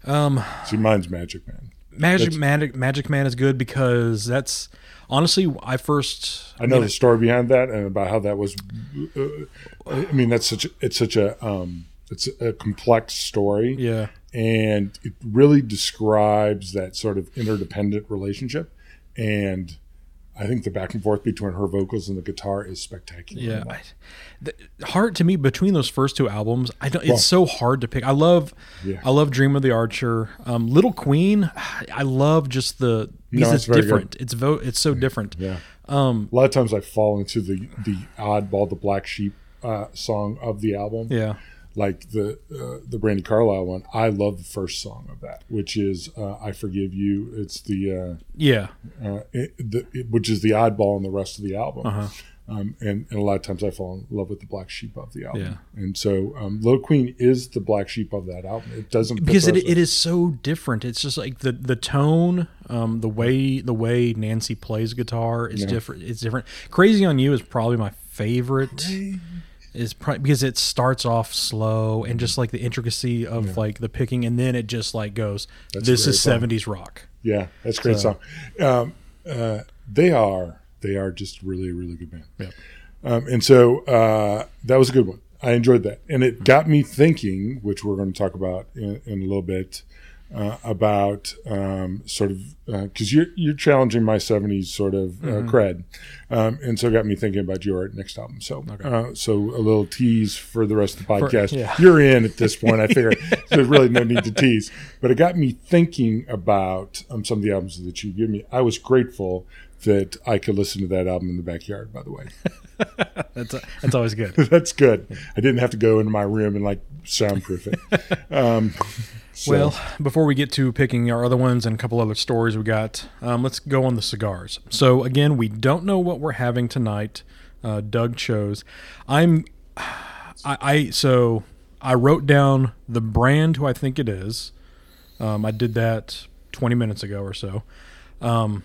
Um, see, mine's Magic Man. Magic That's- Magic Magic Man is good because that's honestly I first I know the story behind that and about how that was. Uh, I mean, that's such a, it's such a um, it's a complex story. yeah and it really describes that sort of interdependent relationship and i think the back and forth between her vocals and the guitar is spectacular yeah. I, the, hard to me between those first two albums. I don't. It's so hard to pick. I love Yeah. I love Dream of the Archer. Um, Little Queen. I love just the because No, it's it's different. It's vo- It's so different. yeah Um, A lot of times I fall into the the oddball, the black sheep uh, song of the album, yeah. like the uh, the Brandi Carlile one. I love the first song of that, which is uh, "I Forgive You." It's the, Yeah. uh, uh, it, the it, which is the oddball in the rest of the album. Uh-huh. Um, and, and a lot of times I fall in love with the black sheep of the album. Yeah. And so um, Little Queen is the black sheep of that album. It doesn't because it, it is so different. It's just like the the tone, um, the way the way Nancy plays guitar is Yeah. different. It's different. Crazy on You is probably my favorite. Is probably because it starts off slow and just like the intricacy of like the picking, and then it just like goes. That's this is seventies rock. Yeah, that's a great So- song. Um, uh, they are they are just really a really good band. Yeah. Um, and so uh, that was a good one. I enjoyed that, and it got me thinking, which we're going to talk about in, in a little bit, uh, about um, sort of because you're you're challenging my '70s sort of uh, cred, um, and so it got me thinking about your next album. So, uh, so a little tease for the rest of the podcast. yeah. You're in at this point. I figure there's really no need to tease, but it got me thinking about um, some of the albums that you give me. I was grateful that I could listen to that album in the backyard. By the way. That's that's always good. That's good. I didn't have to go into my room and like soundproof it. Um, so- Well, before we get to picking our other ones and a couple other stories we got, um, let's go on the cigars. So again, we don't know what we're having tonight. Uh, Doug chose. I'm. I, I so I wrote down the brand who I think it is. Um, I did that 20 minutes ago or so. Um,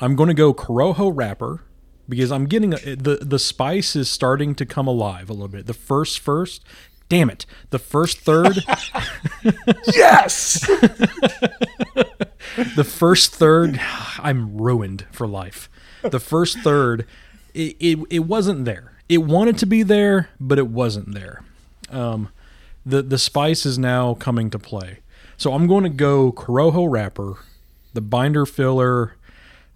I'm going to go Corojo wrapper because I'm getting a, the the spice is starting to come alive a little bit. The first first, damn it, the first third. yes, the first third i'm ruined for life. The first third it, it, it wasn't there. It wanted to be there but it wasn't there. Um, the the spice is now coming to play. So i'm going to go corojo wrapper the binder filler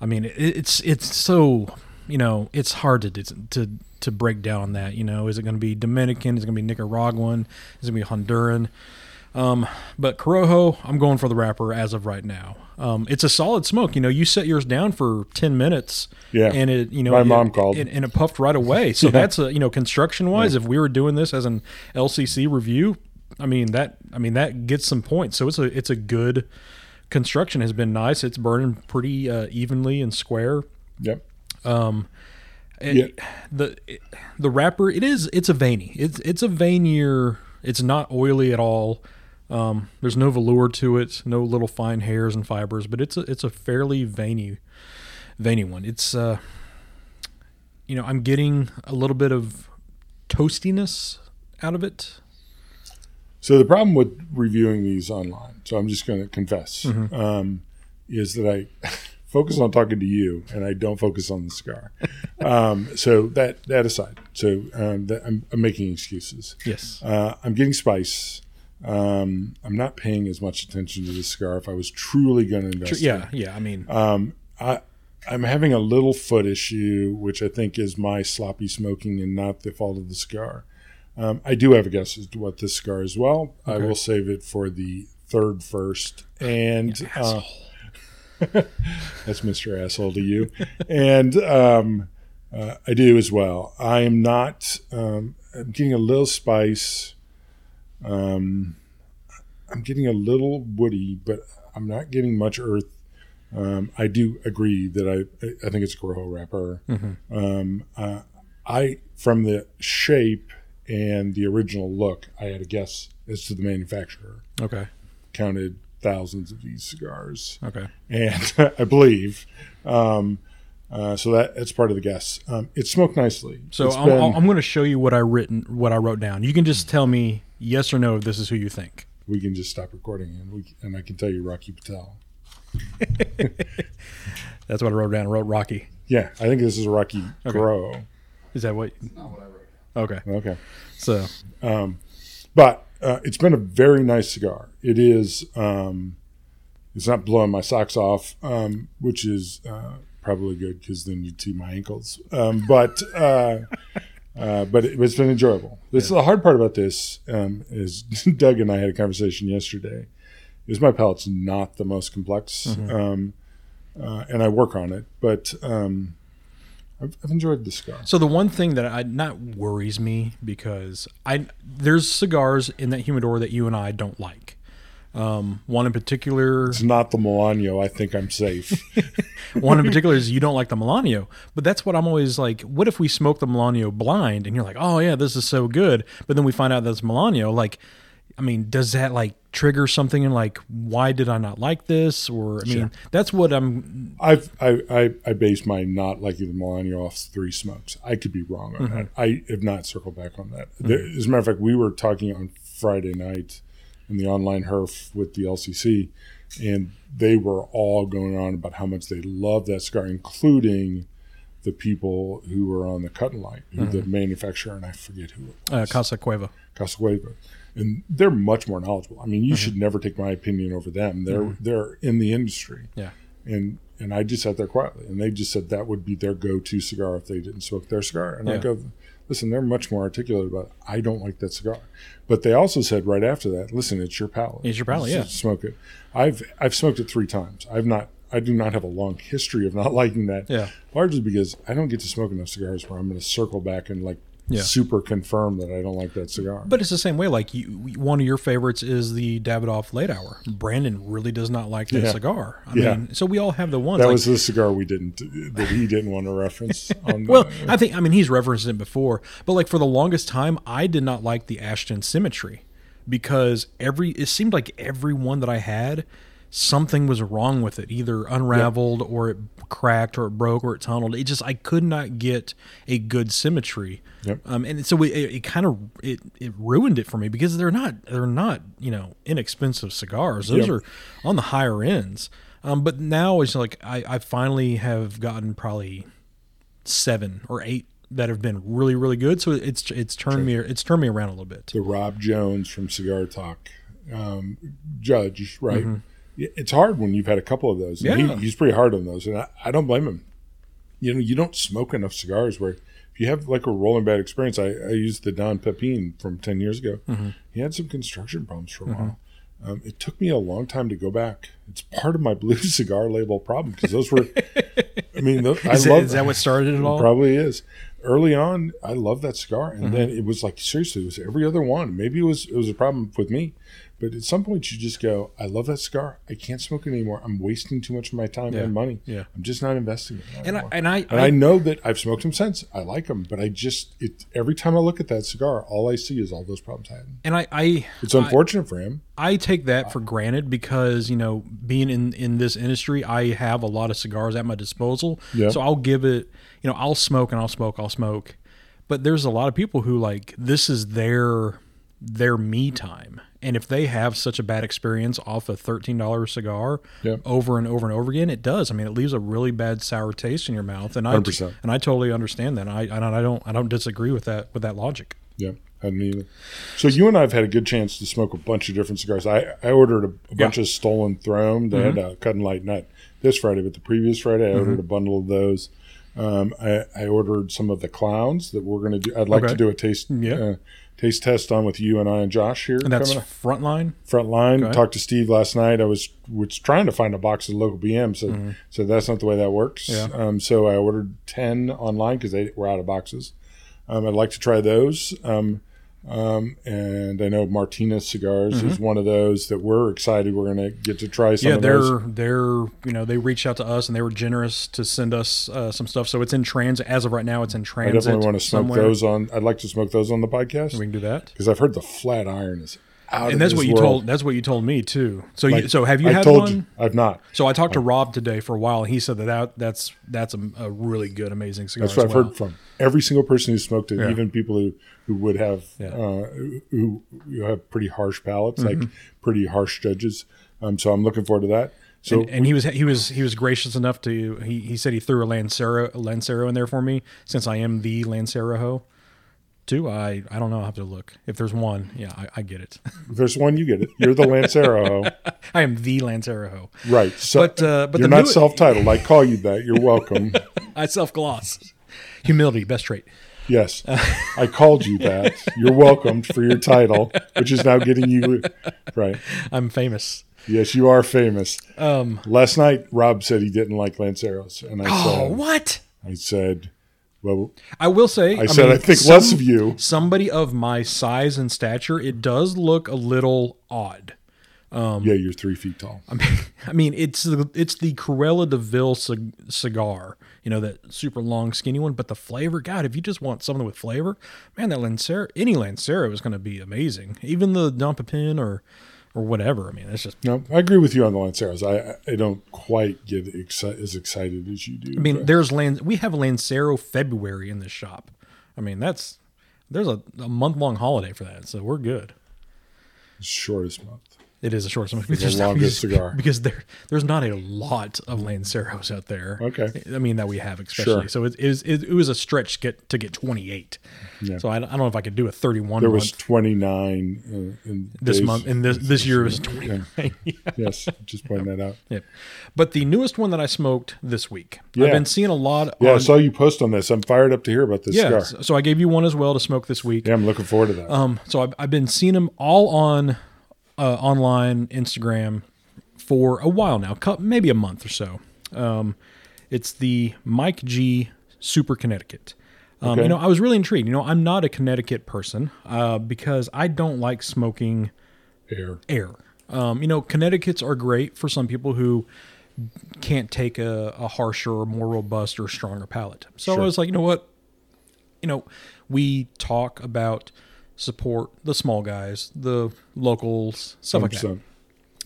i mean it, it's it's so you know it's hard to to to break down that you know is it going to be dominican is it going to be nicaraguan is it going to be honduran um, but Corojo, I'm going for the wrapper as of right now. Um, it's a solid smoke. You know, you set yours down for ten minutes, Yeah. and it, you know, My it- mom called. and, and it puffed right away. So that's a, you know, construction wise, if we were doing this as an LCC review, I mean that, I mean that gets some points. So it's a, it's a good construction. Has been nice. It's burning pretty uh, evenly and square. yep, And Yeah. the the wrapper it is it's a veiny it's it's a veinier it's not oily at all um, there's no velour to it no little fine hairs and fibers but it's a it's a fairly veiny veiny one it's uh you know i'm getting a little bit of toastiness out of it So the problem with reviewing these online, so I'm just going to confess, um, is that I focus on talking to you and I don't focus on the cigar. um, so that that aside, so um, that I'm, I'm making excuses. yes Uh, I'm getting spice. Um, I'm not paying as much attention to the cigar if I was truly going to invest. in yeah yeah i mean Um, I, I'm having a little foot issue, which I think is my sloppy smoking and not the fault of the cigar. Um, I do have a guess as to what this cigar is. Well, I will save it for the third first, and uh, that's Mr. Asshole to you. and um, uh, I do as well. I am not. Um, I'm getting a little spice. Um, I'm getting a little woody, but I'm not getting much earth. Um, I do agree that I I think it's a Corojo wrapper. Um, uh, I from the shape and the original look, I had a guess as to the manufacturer. okay Counted thousands of these cigars, okay and I believe. Um, uh, so that that's part of the guess. Um, it smoked nicely. so It's i'm, been- I'm going to show you what i written what i wrote down you can just tell me yes or no if this is who you think we can just stop recording and we and I can tell you Rocky Patel. that's what i wrote down i wrote rocky Yeah, I think this is Rocky Corojo. is that what Not what I wrote. Okay Okay. so um, but uh, it's been a very nice cigar. It is. Um, it's not blowing my socks off, um, which is uh, probably good because then you'd see my ankles. Um, but uh, uh, but it, it's been enjoyable. This the hard part about this um, is Doug and I had a conversation yesterday. Is my palate's not the most complex, um, uh, and I work on it, but. I've, I've enjoyed the cigar. So the one thing that I not worries me because I there's cigars in that humidor that you and I don't like. Um, one in particular, It's not the Milano. I think I'm safe. one in particular is you don't like the Milano, but that's what I'm always like. What if we smoke the Milano blind and you're like, oh yeah, this is so good, but then we find out that's Milano. Like, I mean, does that like trigger something and like, why did I not like this? Or I mean, that's what I'm. I've I, I I base my not liking the Milano off three smokes. I could be wrong on that. Mm-hmm. I have not circled back on that. Mm-hmm. There- as a matter of fact, we were talking on Friday night in the online herf with the LCC, and they were all going on about how much they love that cigar, including the people who were on the cut and light, who mm-hmm. the manufacturer, and I forget who it uh, was. Uh, Casa Cueva. Casacueva. And they're much more knowledgeable. I mean, you mm-hmm. should never take my opinion over them. They're mm-hmm. they're in the industry. Yeah. And and I just sat there quietly and they just said that would be their go to cigar if they didn't smoke their cigar. And I go, listen, they're much more articulate about it. I don't like that cigar. But they also said right after that, listen, it's your palate. It's your palate, S- yeah. Smoke it. I've I've smoked it three times. I've not I do not have a long history of not liking that. Yeah. Largely because I don't get to smoke enough cigars where I'm going to circle back and like Yeah. super confirm that I don't like that cigar. But it's the same way. Like you, one of your favorites is the Davidoff Late Hour. Brandon really does not like that Yeah. cigar. I Yeah. mean, so we all have the ones. That like, was the cigar we didn't that he didn't want to reference. On well, I think I mean he's referenced it before, but like for the longest time, I did not like the Ashton Symmetry because every it seemed like every one that I had, something was wrong with it, either unraveled or it cracked or it broke or it tunneled. It just I could not get a good symmetry. Yep. Um, and so it, it kind of it, it ruined it for me because they're not they're not you know inexpensive cigars. Those Yep. are on the higher ends. Um, but now it's like I, I finally have gotten probably seven or eight that have been really really good. So it's it's turned me it's turned me around a little bit. the Rob Jones from Cigar Talk um, judge, right? Mm-hmm. It's hard when you've had a couple of those. And Yeah. he, he's pretty hard on those, and I, I don't blame him. You know, you don't smoke enough cigars where if you have like a rolling bad experience. I, I used the Don Pepin from ten years ago. Mm-hmm. He had some construction problems for a while. Um, it took me a long time to go back. It's part of my blue cigar label problem because those were. I mean, those, I love is that what started it all? Probably is. Early on, I loved that cigar, and Mm-hmm. then it was like seriously, it was every other one. Maybe it was it was a problem with me, but at some point you just go, I love that cigar. I can't smoke it anymore. I'm wasting too much of my time Yeah. and money. Yeah. I'm just not investing in that And I anymore. and I, and I, I know that I've smoked them since. I like them, but I just it every time I look at that cigar, all I see is all those problems I had. and I, I It's unfortunate for him. I take that for granted because you know being in in this industry, I have a lot of cigars at my disposal. Yeah. So I'll give it, you know, I'll smoke and I'll smoke, I'll smoke. But there's a lot of people who like this is their their me time, and if they have such a bad experience off a thirteen dollar cigar Yeah. over and over and over again, it does. I mean, it leaves a really bad sour taste in your mouth, and I 100%. and I totally understand that. I and I don't I don't disagree with that with that logic. Yeah, hadn't either. So you and I have had a good chance to smoke a bunch of different cigars. I, I ordered a, a bunch of Stolen Throne. They had a cut and light nut this Friday, but the previous Friday I ordered a bundle of those. Um, I, I ordered some of the clowns that we're going to do. I'd like Okay. to do a taste Yeah. uh, taste test on with you and I and Josh here. And that's frontline. front line. Okay. Talked to Steve last night. I was was trying to find a box of local BM. So so that's not the way that works. Mm-hmm. Yeah. Um, so I ordered ten online because they were out of boxes. Um, I'd like to try those. Um, um, and I know Martinez Cigars is one of those that we're excited. We're going to get to try some Mm-hmm. yeah, of they're those. they're you know they reached out to us and they were generous to send us uh, some stuff. So it's in transit as of right now. It's in transit. I definitely want to smoke somewhere. those on. I'd like to smoke those on the podcast We can do that. because I've heard the flat iron is out And that's what you world. told. That's what you told me too. So you, so have you I had one? you I've not. So I talked to Rob today for a while, and he said that, that that's that's a, a really good, amazing cigar. That's what I've heard from every single person who smoked it, Yeah. even people who, who would have Yeah. uh, who, who have pretty harsh palates, Mm-hmm. like pretty harsh judges. Um, so I'm looking forward to that. So and, and he was he was he was gracious enough to he, he said he threw a Lancero Lancero in there for me since I am the Lancero Two, I I don't know. I have to look if there's one. Yeah, I, I get it. if there's one, you get it. You're the Lancero, I am the Lancero right? So But, uh, but you're not new- self-titled. I call you that. You're welcome. I self gloss. Humility, best trait. yes, I called you that. You're welcome for your title, which is now getting you right. I'm famous. Yes, you are famous. Um. Last night, Rob said he didn't like Lanceros, and I Oh, said, what? I said, Well, I will say, I said I think less of you. Somebody of my size and stature, it does look a little odd. Um, yeah, you're three feet tall. I mean, I mean, it's the it's the Cruella de Vil cig- cigar, you know, that super long, skinny one. But the flavor, God, if you just want something with flavor, man, that Lancero, any Lancero is going to be amazing. Even the Don Pepin or or whatever. I mean, it's just. No, I agree with you on the Lanceros. I I don't quite get exci- as excited as you do. I mean, there's Lan- we have Lancero February in this shop. I mean, that's there's a, a month long holiday for that, so we're good. shortest month. It is a short summer. the longest cigar. because there there's not a lot of Lanceros out there. Okay. I mean that we have especially. Sure. So it is it, it was a stretch to get to get 28. Yeah. So I, I don't know if I could do a 31 There month was 29 uh, in this days- month and this this year was 29. Yes, just pointing that out. Yeah. But the newest one that I smoked this week. Yeah. I've been seeing a lot Yeah, I saw you post on this. I'm fired up to hear about this yeah, cigar. so so I gave you one as well to smoke this week. Yeah, I'm looking forward to that. Um, so I've, I've been seeing them all on uh, online Instagram for a while now, maybe a month or so. Um, it's the Mike G Super Connecticut. Um, Okay. You know, I was really intrigued. You know, I'm not a Connecticut person uh, because I don't like smoking Air. air. Um, you know, Connecticut's are great for some people who can't take a, a harsher or more robust or stronger palate. So Sure. I was like, you know what? You know, we talk about support the small guys, the locals, stuff like that. 100%.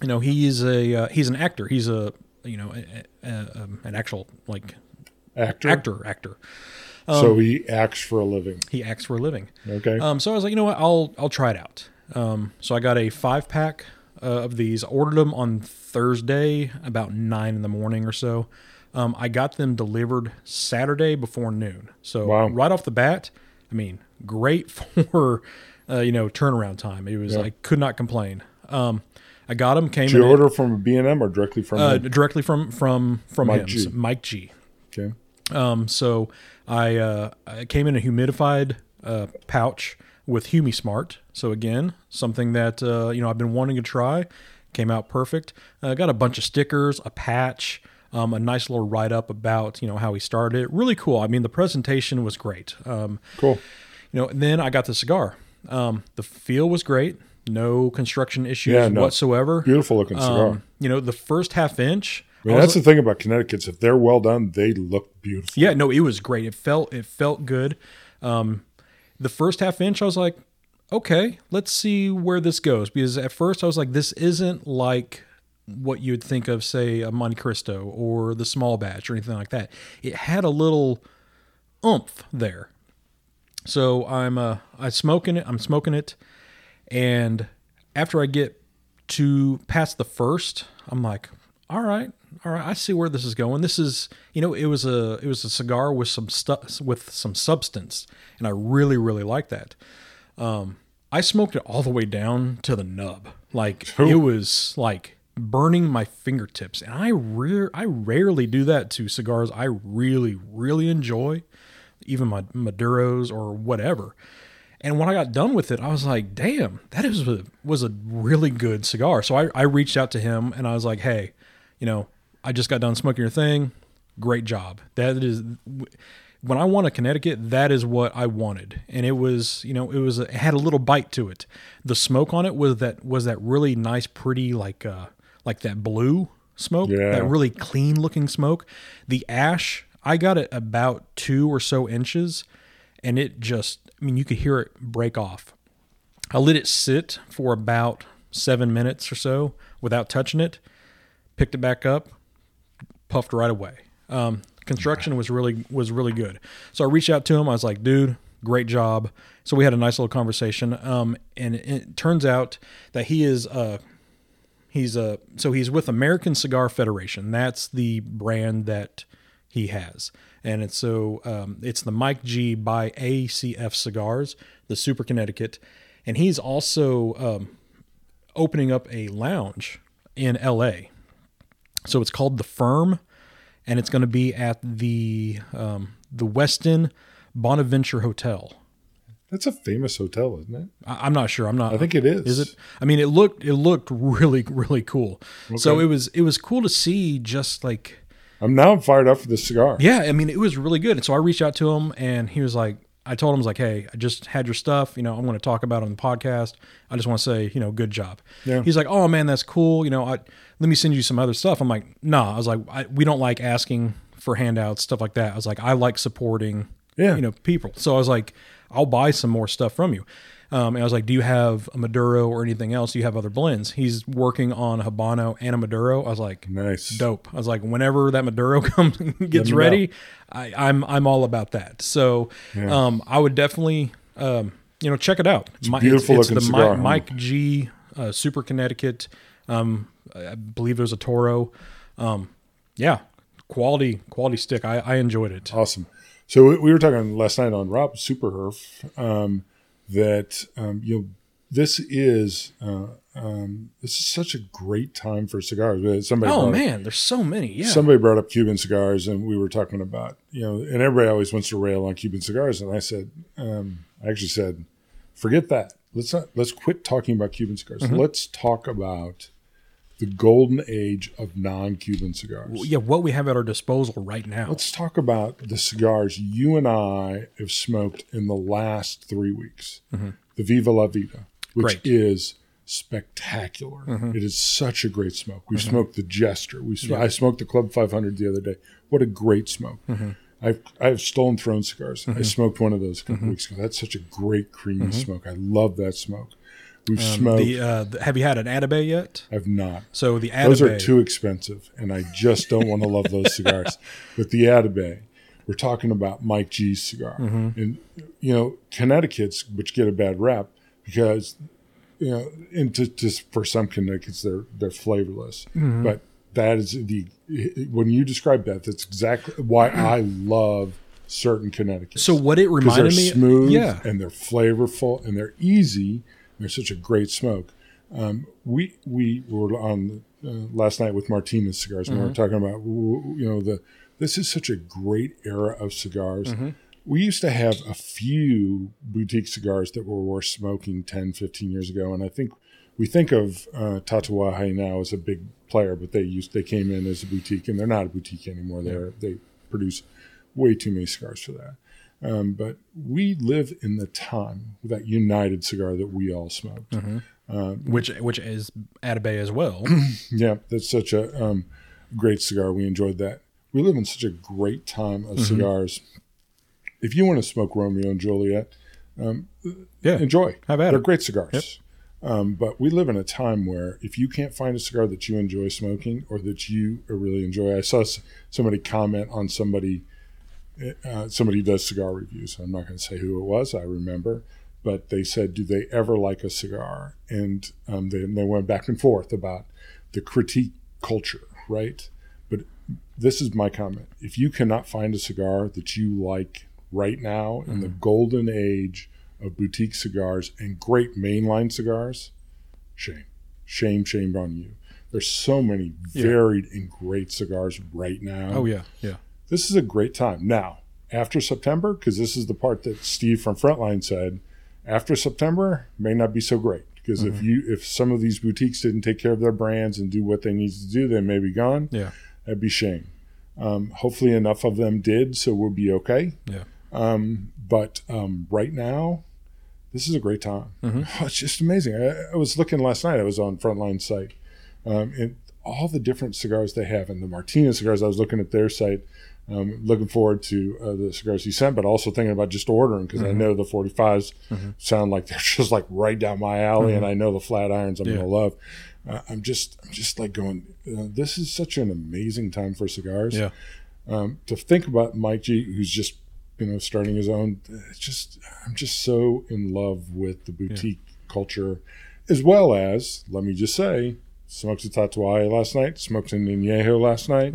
You know, he's a uh, he's an actor. He's a you know a, a, um, an actual like Actor. actor actor. so he acts for a living. He acts for a living. Okay. Um, so I was like, you know what, I'll I'll try it out. Um, so I got a five pack uh, of these. I ordered them on Thursday about nine in the morning or so. Um, I got them delivered Saturday before noon. So Wow. right off the bat, I mean, great for uh, you know turnaround time. It was Yeah. I could not complain. Um, I got them. Came Did you in order from B&M or directly from uh, directly from from from Mike him, G. so Mike G. Okay. Um, so I, uh, I came in a humidified uh, pouch with HumiSmart. So again, something that uh, you know I've been wanting to try. Came out perfect. Uh, got a bunch of stickers, a patch, um, a nice little write up about you know how he started it. Really cool. I mean, the presentation was great. Um, Cool. you know, and then I got the cigar. Um, the feel was great. No construction issues Yeah, no. whatsoever. Beautiful looking cigar. Um, you know, the first half inch. I mean, that's the thing about Connecticut's. If they're well done, they look beautiful. Yeah, no, it was great. It felt it felt good. Um, the first half inch, I was like, okay, let's see where this goes. Because at first, I was like, this isn't like what you'd think of, say, a Montecristo or the small batch or anything like that. It had a little oomph there. So I'm uh I smoking it. I'm smoking it, and after I get to past the first, I'm like, all right, all right, I see where this is going. This is, you know, it was a it was a cigar with some stuff with some substance, and I really really like that. Um, I smoked it all the way down to the nub, like Ooh. it was like burning my fingertips, and I rare I rarely do that to cigars I really really enjoy, even my Maduros or whatever. And when I got done with it, I was like, damn, that is a, was a really good cigar. So I, I reached out to him and I was like, hey, you know, I just got done smoking your thing. Great job. That is, when I want a Connecticut, that is what I wanted. And it was, you know, it was, it had a little bite to it. The smoke on it was that, was that really nice, pretty, like, uh, like that blue smoke, Yeah. that really clean looking smoke. The ash, I got it about two or so inches and it just I mean you could hear it break off. I let it sit for about 7 minutes or so without touching it. Picked it back up, puffed right away. Um, construction was really was really good. So I reached out to him. I was like, "Dude, great job." So we had a nice little conversation. Um, and it, it turns out that he is uh he's a so he's with American Cigar Federation. That's the brand that he has, and it's so um, it's the Mike G by ACF Cigars, the Super Connecticut, and he's also um, opening up a lounge in L.A. So it's called the Firm, and it's going to be at the um, the Westin Bonaventure Hotel. That's a famous hotel, isn't it? I, I'm not sure. I'm not. I think it is. Is it? I mean, it looked it looked really really cool. So it was it was cool to see just like I'm now I'm fired up for the cigar. Yeah, I mean, it was really good. And so I reached out to him, and he was like, I told him, I was like, hey, I just had your stuff. You know, I'm going to talk about it on the podcast. I just want to say, you know, good job. Yeah. He's like, oh man, that's cool. You know, I, let me send you some other stuff. I'm like, nah. I was like, I, we don't like asking for handouts, stuff like that. I was like, I like supporting, Yeah. you know, people. So I was like, I'll buy some more stuff from you. Um, and I was like, do you have a Maduro or anything else? Do you have other blends? He's working on a Habano and a Maduro. I was like, Nice. dope. I was like, whenever that Maduro comes gets ready, I, I'm I'm all about that. So um, I would definitely um, you know check it out. It's a beautiful looking the cigar? Mike, Mike G uh, Super Connecticut. Um, I believe there's a Toro. Um, yeah, quality quality stick. I, I enjoyed it. Awesome. So we, we were talking last night on Rob Super Herf um, that um, you know this is uh, um, this is such a great time for cigars. Uh, Somebody Oh brought up- man, there's so many. Yeah. somebody brought up Cuban cigars, and we were talking about you know, and everybody always wants to rail on Cuban cigars, and I said, um, I actually said, forget that. Let's not let's quit talking about Cuban cigars. Mm-hmm. Let's talk about the golden age of non-Cuban cigars. yeah, what we have at our disposal right now. Let's talk about the cigars you and I have smoked in the last three weeks. The Viva La Vida, which Mm-hmm. Great. Mm-hmm. is spectacular. It is such a great smoke. We smoked the Jester. We sm- I smoked the Club 500 the other day. What a great smoke. Mm-hmm. I've I've stolen throne cigars. I smoked one of those a couple weeks ago. That's such a great creamy smoke. I love that smoke. We've smoked. Um, the, uh, the, have you had an Atabey yet? I've not. So the Those are too expensive, and I just don't want to love those cigars. But the Atabey, we're talking about Mike G's cigar, Mm-hmm. and you know Connecticut's, which get a bad rap because you know, and to, just for some Connecticut's, they're they're flavorless. Mm-hmm. But that is the when you describe that, that's exactly why I love certain Connecticut. So what it reminded me, smooth yeah, and they're flavorful and they're easy. They're such a great smoke. Um, we we were on uh, last night with Martinez cigars, and we were Mm-hmm. talking about you know the this is such a great era of cigars. Mm-hmm. We used to have a few boutique cigars that were worth smoking 10, 15 years ago, and I think we think of uh, Tatuaje now as a big player, but they used they came in as a boutique, and they're not a boutique anymore. They're they produce way too many cigars for that. Um, but we live in the time with that United cigar that we all smoked. which which is Atabey as well. Yeah, that's such a um, great cigar. We enjoyed that. We live in such a great time of cigars. If you want to smoke Romeo and Juliet, yeah, enjoy. Have at They're it. great cigars. Um, but we live in a time where if you can't find a cigar that you enjoy smoking or that you really enjoy, I saw somebody comment on somebody, uh, somebody does cigar reviews. I'm not going to say who it was. I remember, but they said, "Do they ever like a cigar?" And um, they they went back and forth about the critique culture, right? But this is my comment: if you cannot find a cigar that you like right now in the golden age of boutique cigars and great mainline cigars, shame, shame, shame on you. There's so many varied and great cigars right now. Oh yeah, yeah. This is a great time. Now, after September, because this is the part that Steve from Frontline said, after September may not be so great. Because if you if some of these boutiques didn't take care of their brands and do what they need to do, they may be gone. Yeah. That'd be shame. Um, hopefully, enough of them did, so we'll be okay. Yeah. Um, but um, right now, this is a great time. Oh, it's just amazing. I, I was looking last night. I was on Frontline site, um, and all the different cigars they have, and the Martinez cigars. I was looking at their site. Um, looking forward to uh, the cigars he sent, but also thinking about just ordering because I know the 45s sound like they're just like right down my alley, and I know the flat irons I'm Yeah. to love. Uh, I'm just, I'm just like going. Uh, this is such an amazing time for cigars Yeah. um, to think about Mike G, who's just you know starting his own. It's just I'm just so in love with the boutique culture, as well as let me just say, smoked a Tatuaje last night, smoked an Añejo last night.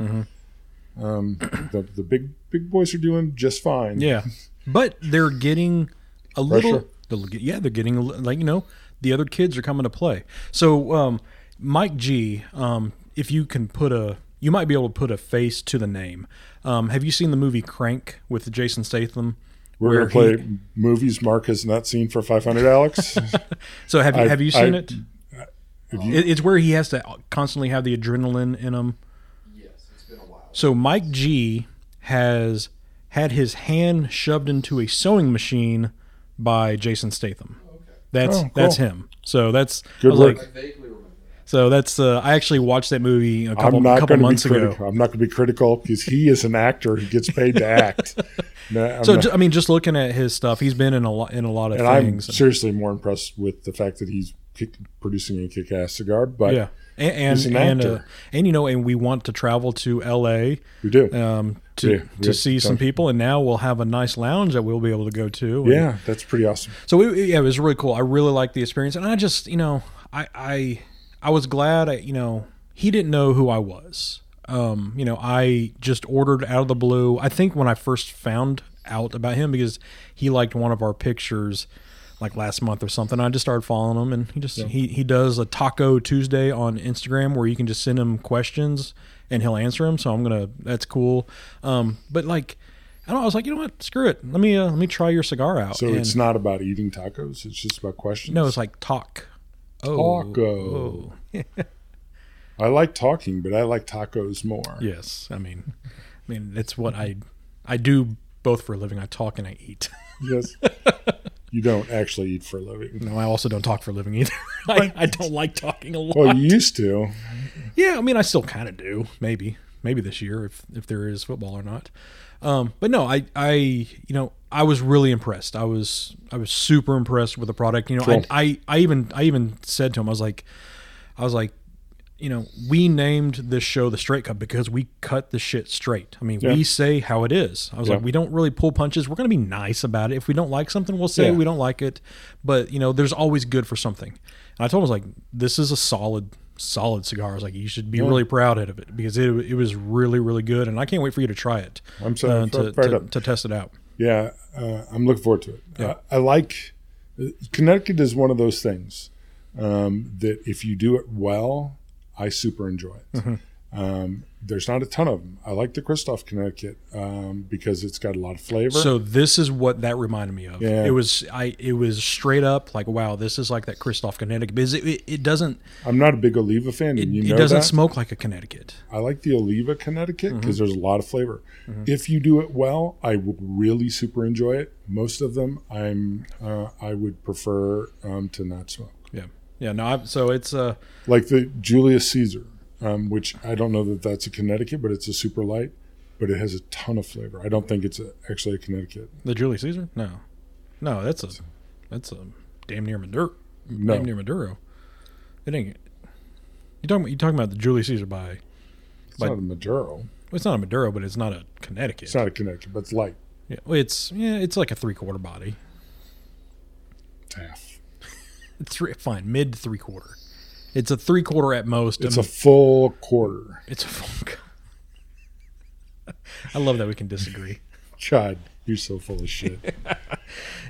Um, the the big big boys are doing just fine. Yeah, but they're getting a little. Pressure? they'll get- Yeah, they're getting a like you know the other kids are coming to play. So um, Mike G, um, if you can put a, you might be able to put a face to the name. Um, have you seen the movie Crank with Jason Statham? We're gonna play he- movies Mark has not seen for 500. Alex, So have you I- have you seen I- it? If you- It- It's where he has to constantly have the adrenaline in him. Yes, it's been a while. So Mike G has had his hand shoved into a sewing machine by Jason Statham. That's Oh, cool. that's him. So that's I Good work. like- I vaguely remember. so that's uh, I actually watched that movie a couple I'm not couple going to be months ago. critical. I'm not going to be critical because he is an actor. He gets paid to act. No, So not- ju- I mean, just looking at his stuff, he's been in a lot in a lot of and I'm things. seriously more impressed with the fact that he's kick, producing a kick-ass cigar. But yeah, and and an and, uh, and you know, and we want to travel to L.A. we do. Um, to Yeah, we to see some people, and now we'll have a nice lounge that we'll be able to go to. And- yeah, that's pretty awesome. So it, yeah, it was really cool. I really liked the experience, and I just you know I I I was glad I, you know he didn't know who I was. Um, you know, I just ordered out of the blue. I think when I first found out about him because he liked one of our pictures like last month or something. I just started following him, and he just he he does a Taco Tuesday on Instagram where you can just send him questions and he'll answer them. So I'm gonna that's cool. Um, but like. I know. I was like, you know what? Screw it. Let me uh, let me try your cigar out. So And- it's not about eating tacos. It's just about questions. no, it's like talk. Oh, Taco. oh. I like talking, but I like tacos more. Yes, I mean, I mean, it's what I I do both for a living. I talk and I eat. Yes. you don't actually eat for a living. No, I also don't talk for a living either. I, I don't like talking a lot. Well, you used to. yeah, I mean, I still kind of do. Maybe, maybe this year if if there is football or not. Um, but no, I I you know I was really impressed. I was I was super impressed with the product. You know, Cool. I, I I even I even said to him, I was like, I was like, you know, we named this show the Straight Cut because we cut the shit straight. I mean, Yeah. we say how it is. I was Yeah. like, we don't really pull punches. We're going to be nice about it. If we don't like something, we'll say Yeah. we don't like it. But you know, there's always good for something. And I told him, I was like, this is a solid, solid cigar. I was like, you should be really proud of it because it, it was really, really good. And I can't wait for you to try it. I'm so uh, to, fired to, up. to test it out. Yeah, uh, I'm looking forward to it. Yeah. I, I like Connecticut is one of those things um, that if you do it well, I super enjoy it. Mm-hmm. Um, there's not a ton of them. I like the Kristoff Connecticut um, because it's got a lot of flavor. So this is what that reminded me of. Yeah. It was I. It was straight up like, wow, this is like that Kristoff Connecticut because it, it, it doesn't I'm not a big Oliva fan, it, and you it know doesn't that. smoke like a Connecticut. I like the Oliva Connecticut because Mm-hmm. there's a lot of flavor. If you do it well, I would really super enjoy it. Most of them, I'm uh, I would prefer um, to not smoke. Yeah. No, I, so it's uh like the Julius Caesar, um, which I don't know that that's a Connecticut, but it's a super light, but it has a ton of flavor. I don't think it's a, actually a Connecticut. the Julius Caesar. No, no, that's a that's a damn near Maduro. No, Damn near Maduro. It ain't. You talking about you talking about the Julius Caesar by? it's but- not a Maduro. It's not a Maduro, but it's not a Connecticut. It's not a Connecticut, but it's light. yeah, well, it's yeah, it's like a three quarter body. Half. Three, fine, mid three quarter. It's a three quarter at most. It's a full quarter. it's a full. I love that we can disagree. God, you're so full of shit.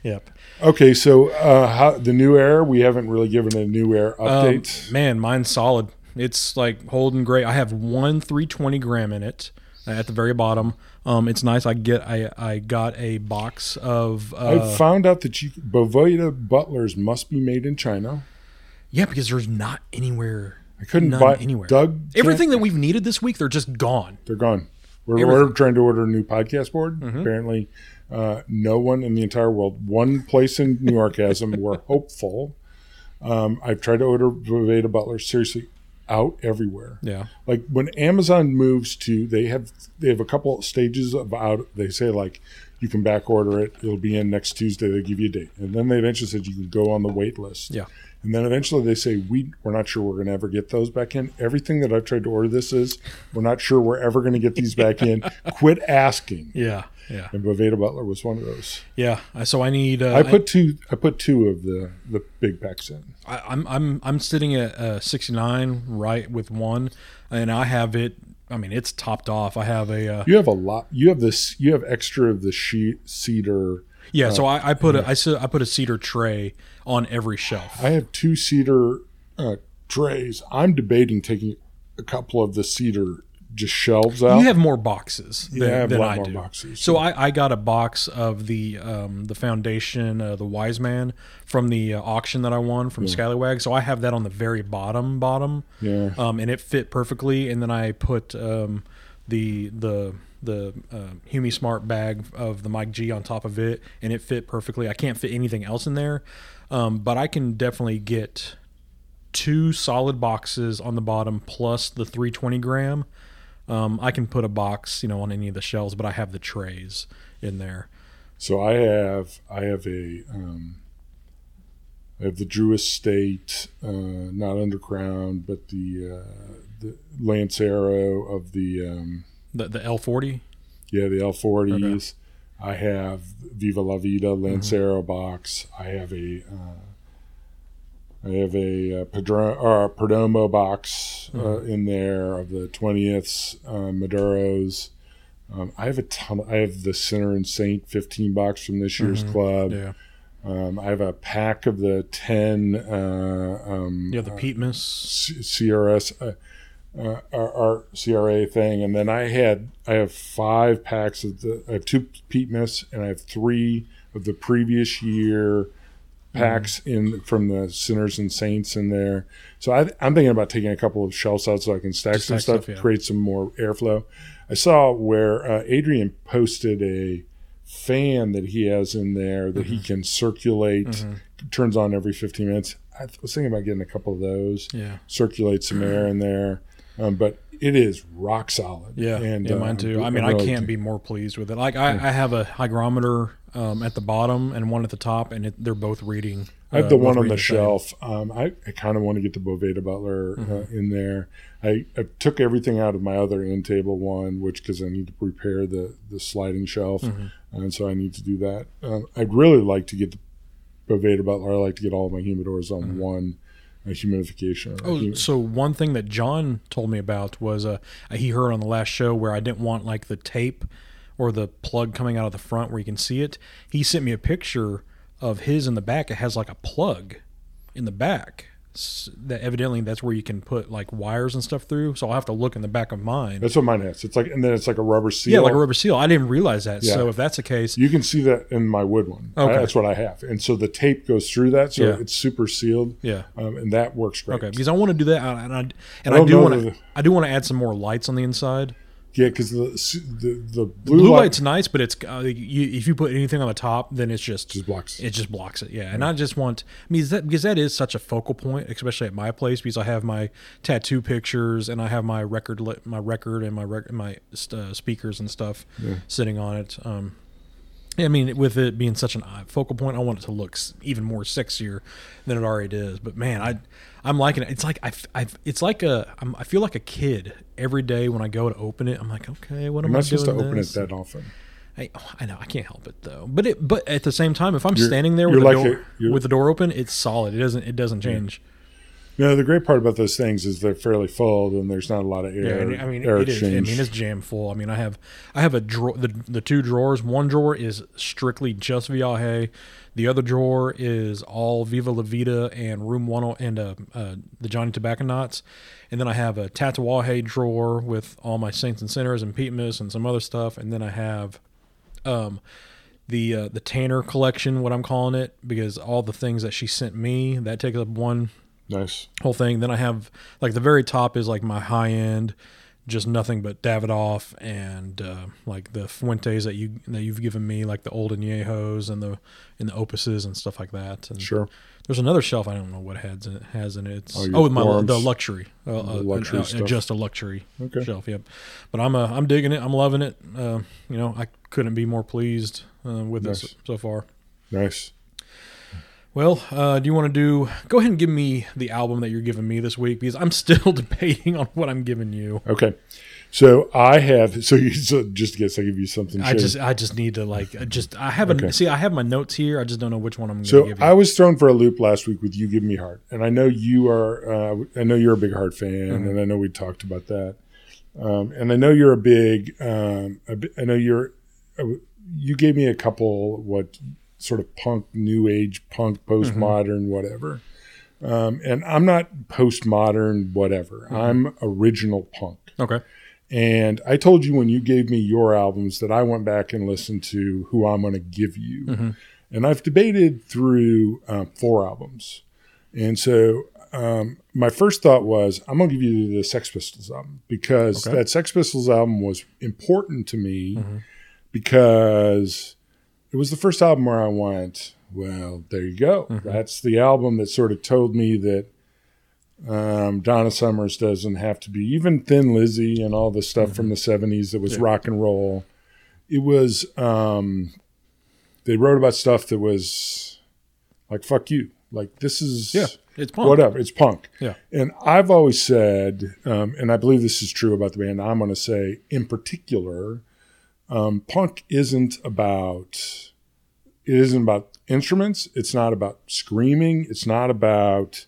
Yep. okay, so uh, how, the new air, we haven't really given a new air Um, update. man, mine's solid. It's like holding great. I have one 320 gram in it at the very bottom. Um, it's nice. I get I I got a box of I uh, found out that you Boveda Butlers must be made in China. yeah because there's not anywhere. I couldn't buy anywhere. Doug, Everything that we've needed this week, they're just gone. They're gone. We're, Mm-hmm. we're trying to order a new podcast board. Apparently, uh, no one in the entire world, one place in New York has them. We're hopeful. Um, I've tried to order Boveda Butler. Seriously, out everywhere. Yeah. Like when Amazon moves to, they have they have a couple stages of out. They say like you can back order it. It'll be in next Tuesday. They give you a date, and then they eventually said you can go on the wait list. Yeah. And then eventually they say, we, we're not sure we're going to ever get those back in. Everything that I've tried to order this is, we're not sure we're ever going to get these back in. Quit asking. Yeah. Yeah. And Boveda Butler was one of those. Yeah. So I need. Uh, I put two. I put two of the the big packs in. I, I'm I'm I'm sitting at uh, 69 right with one, and I have it. I mean, it's topped off. I have a. Uh, You have a lot. You have this. You have extra of the sheet cedar. yeah. So I, I put a I, I put a cedar tray on every shelf. I have two cedar uh, trays. I'm debating taking a couple of the cedar just shelves out. You have more boxes than, Yeah, I have a than lot I do. boxes. So I, I got a box of the um, the foundation, uh, the Wise Man from the uh, auction that I won from Skylywag. So I have that on the very bottom bottom. Yeah. Um, and it fit perfectly. And then I put um, the the the uh, Humi Smart bag of the Mike G on top of it, and it fit perfectly. I can't fit anything else in there, um, but I can definitely get two solid boxes on the bottom plus the 320 gram. Um, I can put a box, you know, on any of the shelves, but I have the trays in there. So I have I have a um, I have the Drew Estate, uh, not underground, but the uh, the Lancero of the um, The the L40. yeah the L40s. I have Viva La Vida Lancero box. I have a uh, I have a uh, Pedro, or Perdomo box uh, in there of the twentieths uh, Maduros. Um, I have a ton. I have the Sinner and Saint fifteen box from this year's club. Yeah. Um, I have a pack of the ten. Uh, um, Yeah, the Pete Miss. C- CRS uh, our, our CRA thing, and then I had I have five packs of the I have two Pete Miss and I have three of the previous year packs in from the sinners and saints in there. So I, I'm thinking about taking a couple of shelves out so I can stack Just some stack stuff, stuff, yeah. create some more airflow. I saw where uh, Adrian posted a fan that he has in there that Mm-hmm. he can circulate, turns on every 15 minutes. I was thinking about getting a couple of those Yeah. circulate some air in there. Um, but it is rock solid. Yeah, and yeah, uh, mine too. I'm I mean, I can't be more pleased with it. Like, I, I have a hygrometer um, at the bottom and one at the top, and it, they're both reading. I have uh, the one on reading the shelf. Um, I, I kind of want to get the Boveda Butler Mm-hmm. uh, in there. I, I took everything out of my other end table one, which because I need to prepare the the sliding shelf, Mm-hmm. and so I need to do that. Um, I'd really like to get the Boveda Butler. I like to get all my humidors on one uh, humidification. Oh, so one thing that John told me about was uh, he heard on the last show where I didn't want like the tape or the plug coming out of the front where you can see it. He sent me a picture of his in the back. It has like a plug in the back. That evidently that's where you can put like wires and stuff through. So I'll have to look in the back of mine. That's what mine has. It's like, and then it's like a rubber seal. yeah, like a rubber seal. I didn't realize that. Yeah. So if that's the case, You can see that in my wood one. Okay. that's what I have, and so the tape goes through that, so Yeah. it's super sealed. yeah. um, and that works great. Okay, because I want to do that, and I and I, don't do want to I do want to add some more lights on the inside. Yeah, because the, the the blue, Blue light light's nice, but it's uh, you, if you put anything on the top, then it's just just blocks. it just blocks it. Yeah, and I just want I mean is that because that is such a focal point, especially at my place because I have my tattoo pictures and I have my record my record and my rec- my uh, speakers and stuff sitting on it. Um, I mean, with it being such an eye- focal point, I want it to look even more sexier than it already is. But man, I, I'm liking it. It's like I, I it's like a, I'm, I feel like a kid every day when I go to open it. I'm like, okay, what am I'm I not supposed to open this? it that often. I, oh, I know I can't help it though. But it, but at the same time, if I'm You're- standing there with the like door a- with the door open, it's solid. It doesn't, it doesn't change. No, the great part about those things is they're fairly full, and there's not a lot of air. and I mean, air it is. I mean, it's jam full. I mean, I have, I have a drawer. The the two drawers. One drawer is strictly just Viaje. The other drawer is all Viva La Vida and Room One oh, and uh, uh, the Johnny Tobacconauts. And then I have a Tatuaje drawer with all my Saints and Sinners and Pete Miss and some other stuff. And then I have, um, the uh, the Tanner collection, what I'm calling it, because all the things that she sent me that takes up one nice. whole thing. Then I have like the very top is like my high end, just nothing but Davidoff and uh, like the Fuentes that you that you've given me, like the old Añejos and the and the Opuses and stuff like that. And Sure. there's another shelf I don't know what it has in it. Has in it. It's, Oh, oh, my forms. the luxury, uh, uh, luxury uh, stuff. just a luxury Okay. shelf. Yep. But I'm uh, I'm digging it. I'm loving it. Uh, you know, I couldn't be more pleased uh, with Nice. this so far. Nice. Well, uh, do you want to do? Go ahead and give me the album that you're giving me this week because I'm still debating on what I'm giving you. Okay. So I have. So you so just case I give you something. I just, I just need to like, uh, just I have a Okay. see. I have my notes here. I just don't know which one I'm going to So give you. I was thrown for a loop last week with you giving me heart, and I know you are. Uh, I know you're a big heart fan, Mm-hmm. and I know we talked about that. Um, and I know you're a big. Um, I know you're. Uh, you gave me a couple what sort of punk, new age punk, Mm-hmm. postmodern, whatever. Um, and I'm not postmodern, whatever. Mm-hmm. I'm original punk. okay. And I told you when you gave me your albums that I went back and listened to who I'm going to give you. Mm-hmm. And I've debated through um, four albums. And so um, my first thought was I'm gonna give you the Sex Pistols album because Okay. that Sex Pistols album was important to me because it was the first album where I went, well, there you go. That's the album that sort of told me that um, Donna Summers doesn't have to be even Thin Lizzy and all the stuff from the '70s that was Yeah. rock and roll. It was um, they wrote about stuff that was like fuck you, like this is Yeah, it's punk. whatever. It's punk. Yeah. And I've always said, um, and I believe this is true about the band. I'm going to say, in particular, um, punk isn't about. It isn't about instruments. It's not about screaming. It's not about.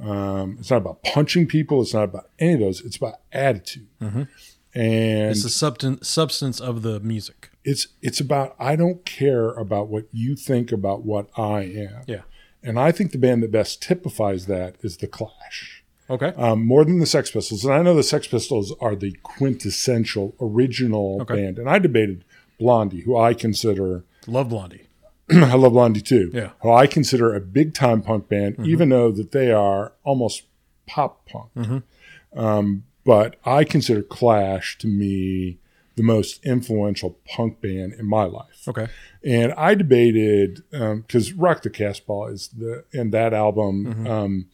Um, it's not about punching people. It's not about any of those. It's about attitude. Mhm. And It's the substance substance of the music. it's it's about I don't care about what you think about what I am. Yeah. And I think the band that best typifies that is the Clash. Okay. Um, more than the Sex Pistols. And I know the Sex Pistols are the quintessential original Okay. band. And I debated Blondie, who I consider Love Blondie. I love Blondie too. Yeah. Who I consider a big time punk band, even though that they are almost pop punk. Mhm. Um, but I consider Clash to me the most influential punk band in my life. Okay. And I debated because Rock the Casbah is the and that album Mm-hmm. um,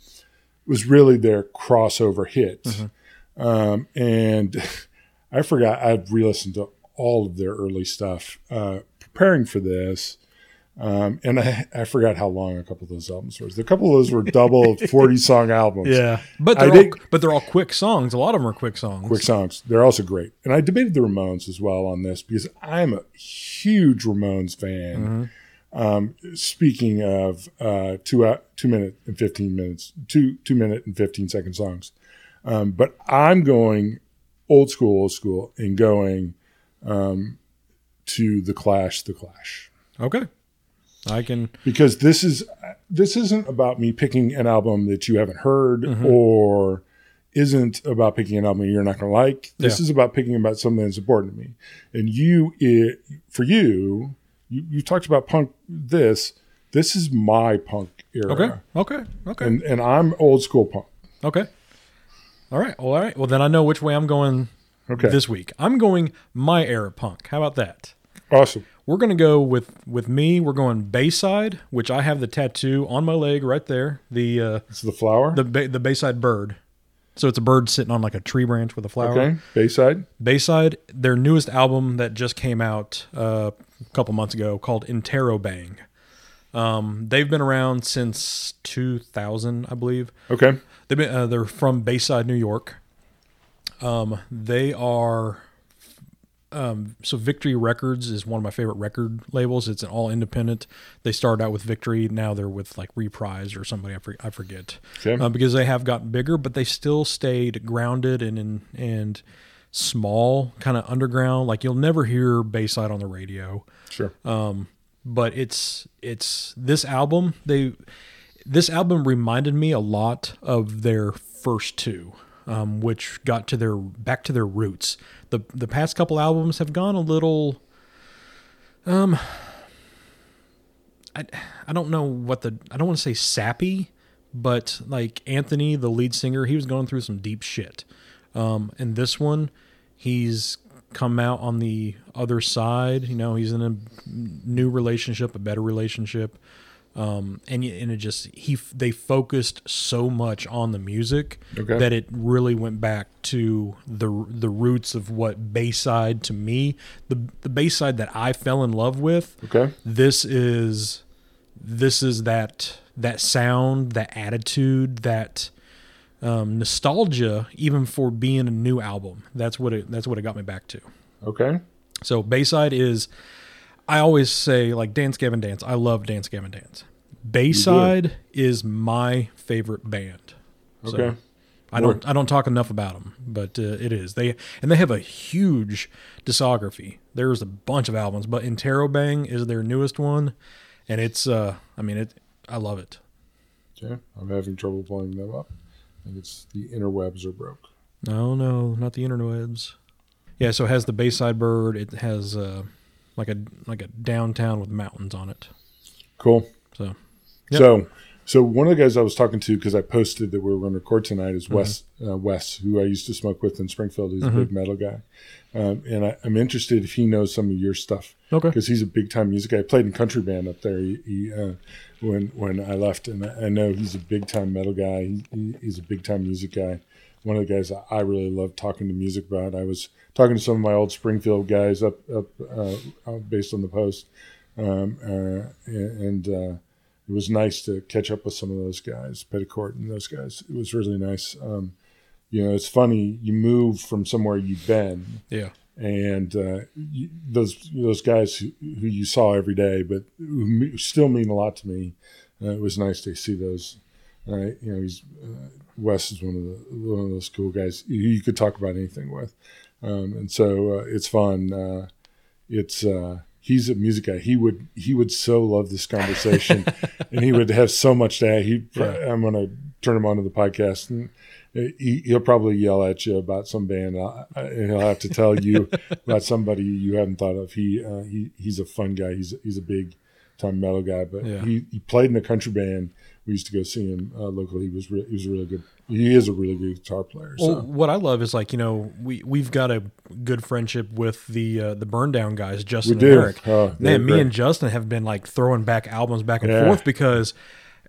was really their crossover hit. Mm-hmm. Um, and I forgot I'd re-listened to all of their early stuff uh, preparing for this. Um, and I, I forgot how long a couple of those albums were. A couple of those were double 40 song albums. Yeah, but they're all, did- but they're all quick songs. A lot of them are quick songs. quick songs. They're also great. And I debated the Ramones as well on this because I'm a huge Ramones fan. Um, speaking of uh, two uh, two minute and fifteen minutes, two two minute and fifteen second songs, um, but I'm going old school, old school, and going um, to the Clash, the Clash Okay, I can. because this is this isn't about me picking an album that you haven't heard Mm-hmm. or isn't about picking an album you're not going to like. This Yeah. is about picking about something that's important to me. And you, it, for you, you, you talked about punk. This, this is my punk era. Okay, okay, okay, And and I'm old school punk. okay. All right, all right. Well, then I know which way I'm going Okay, this week. I'm going my era punk. How about that? awesome. We're gonna go with with me. We're going Bayside, which I have the tattoo on my leg right there. The uh, It's the flower. the the Bayside bird. So it's a bird sitting on like a tree branch with a flower. okay, Bayside. Bayside, their newest album that just came out uh, a couple months ago called Interrobang. Um, they've been around since 2000, I believe. Okay, They've been, uh, they're from Bayside, New York. Um, they are um, so Victory Records is one of my favorite record labels. It's an all independent. They started out with Victory, now they're with like Reprise or somebody I, for, I forget okay, uh, because they have gotten bigger, but they still stayed grounded and and, and small, kind of underground. Like you'll never hear Bayside on the radio, sure. um, but it's it's this album. They this album reminded me a lot of their first two, um, which got to their back to their roots. the The past couple albums have gone a little. Um, I I don't know what the I don't want to say sappy, but like Anthony, the lead singer, he was going through some deep shit. Um, and this one, he's come out on the other side. You know, he's in a new relationship, a better relationship. Um, and and it just he they focused so much on the music Okay. that it really went back to the the roots of what Bayside to me the the Bayside that I fell in love with Okay, this is this is that that sound that attitude that um, nostalgia even for being a new album that's what it that's what it got me back to okay, so bayside is i always say like dance gavin dance i love dance gavin dance bayside is my favorite band So, okay. I don't I don't talk enough about them, but uh, it is they and they have a huge discography. There's a bunch of albums, but Interrobang is their newest one, and it's uh I mean it I love it. Okay, I'm having trouble pulling them up. I think it's the interwebs are broke. No, no, not the interwebs. Yeah, so it has the Bayside Bird. It has uh like a like a downtown with mountains on it. Cool. So Yep. So, So one of the guys I was talking to because I posted that we were going to record tonight is Mm-hmm. Wes uh, Wes, who I used to smoke with in Springfield. He's a big metal guy, um, and I, I'm interested if he knows some of your stuff Okay. because he's a big time music guy. I played in country band up there. He, he uh, when when I left, and I, I know he's a big time metal guy. He, he, he's a big time music guy. One of the guys I- I really love talking to music about. I was talking to some of my old Springfield guys up up uh, uh, based on the post, um, uh, and uh, it was nice to catch up with some of those guys, Petticourt and those guys. It was really nice. Um, you know, it's funny. You move from somewhere you've been, Yeah. and uh, you, those those guys who, who you saw every day, but who still mean a lot to me. Uh, it was nice to see those. Uh, you know, he's uh, Wes is one of the one of those cool guys who you could talk about anything with, um, and so uh, it's fun. Uh, it's uh, he's a music guy. He would he would so love this conversation, and he would have so much to add. He I'm going to turn him onto the podcast, and he, he'll probably yell at you about some band, and he'll have to tell you about somebody you haven't thought of. He uh, he he's a fun guy. He's he's a big time metal guy, but Yeah. he, he played in a country band. We used to go see him uh, locally. He was re- he was a really good. He is a really good guitar player. So. Well, what I love is like you know we we've got a good friendship with the uh, the Burn Down guys, Justin and Eric. Oh, Man, me and Justin have been like throwing back albums back and Yeah. forth because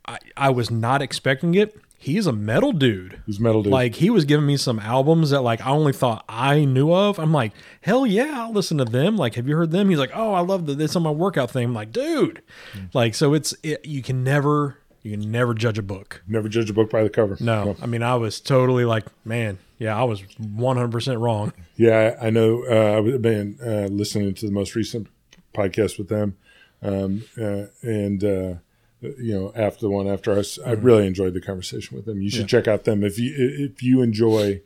I, I was not expecting it. He's a metal dude. He's metal dude. Like he was giving me some albums that like I only thought I knew of. I'm like, hell yeah, I'll listen to them. Like, have you heard them? He's like, oh, I love the, this on my workout thing. I'm like, dude, like so it's it, you can never you can never judge a book. Never judge a book by the cover. No, I mean I was totally like, man, yeah, I was 100 percent wrong. Yeah, I know. Uh, I've been uh, listening to the most recent podcast with them, um, uh, and uh, you know, after the one after us, I really enjoyed the conversation with them. You should check out them if you if you enjoy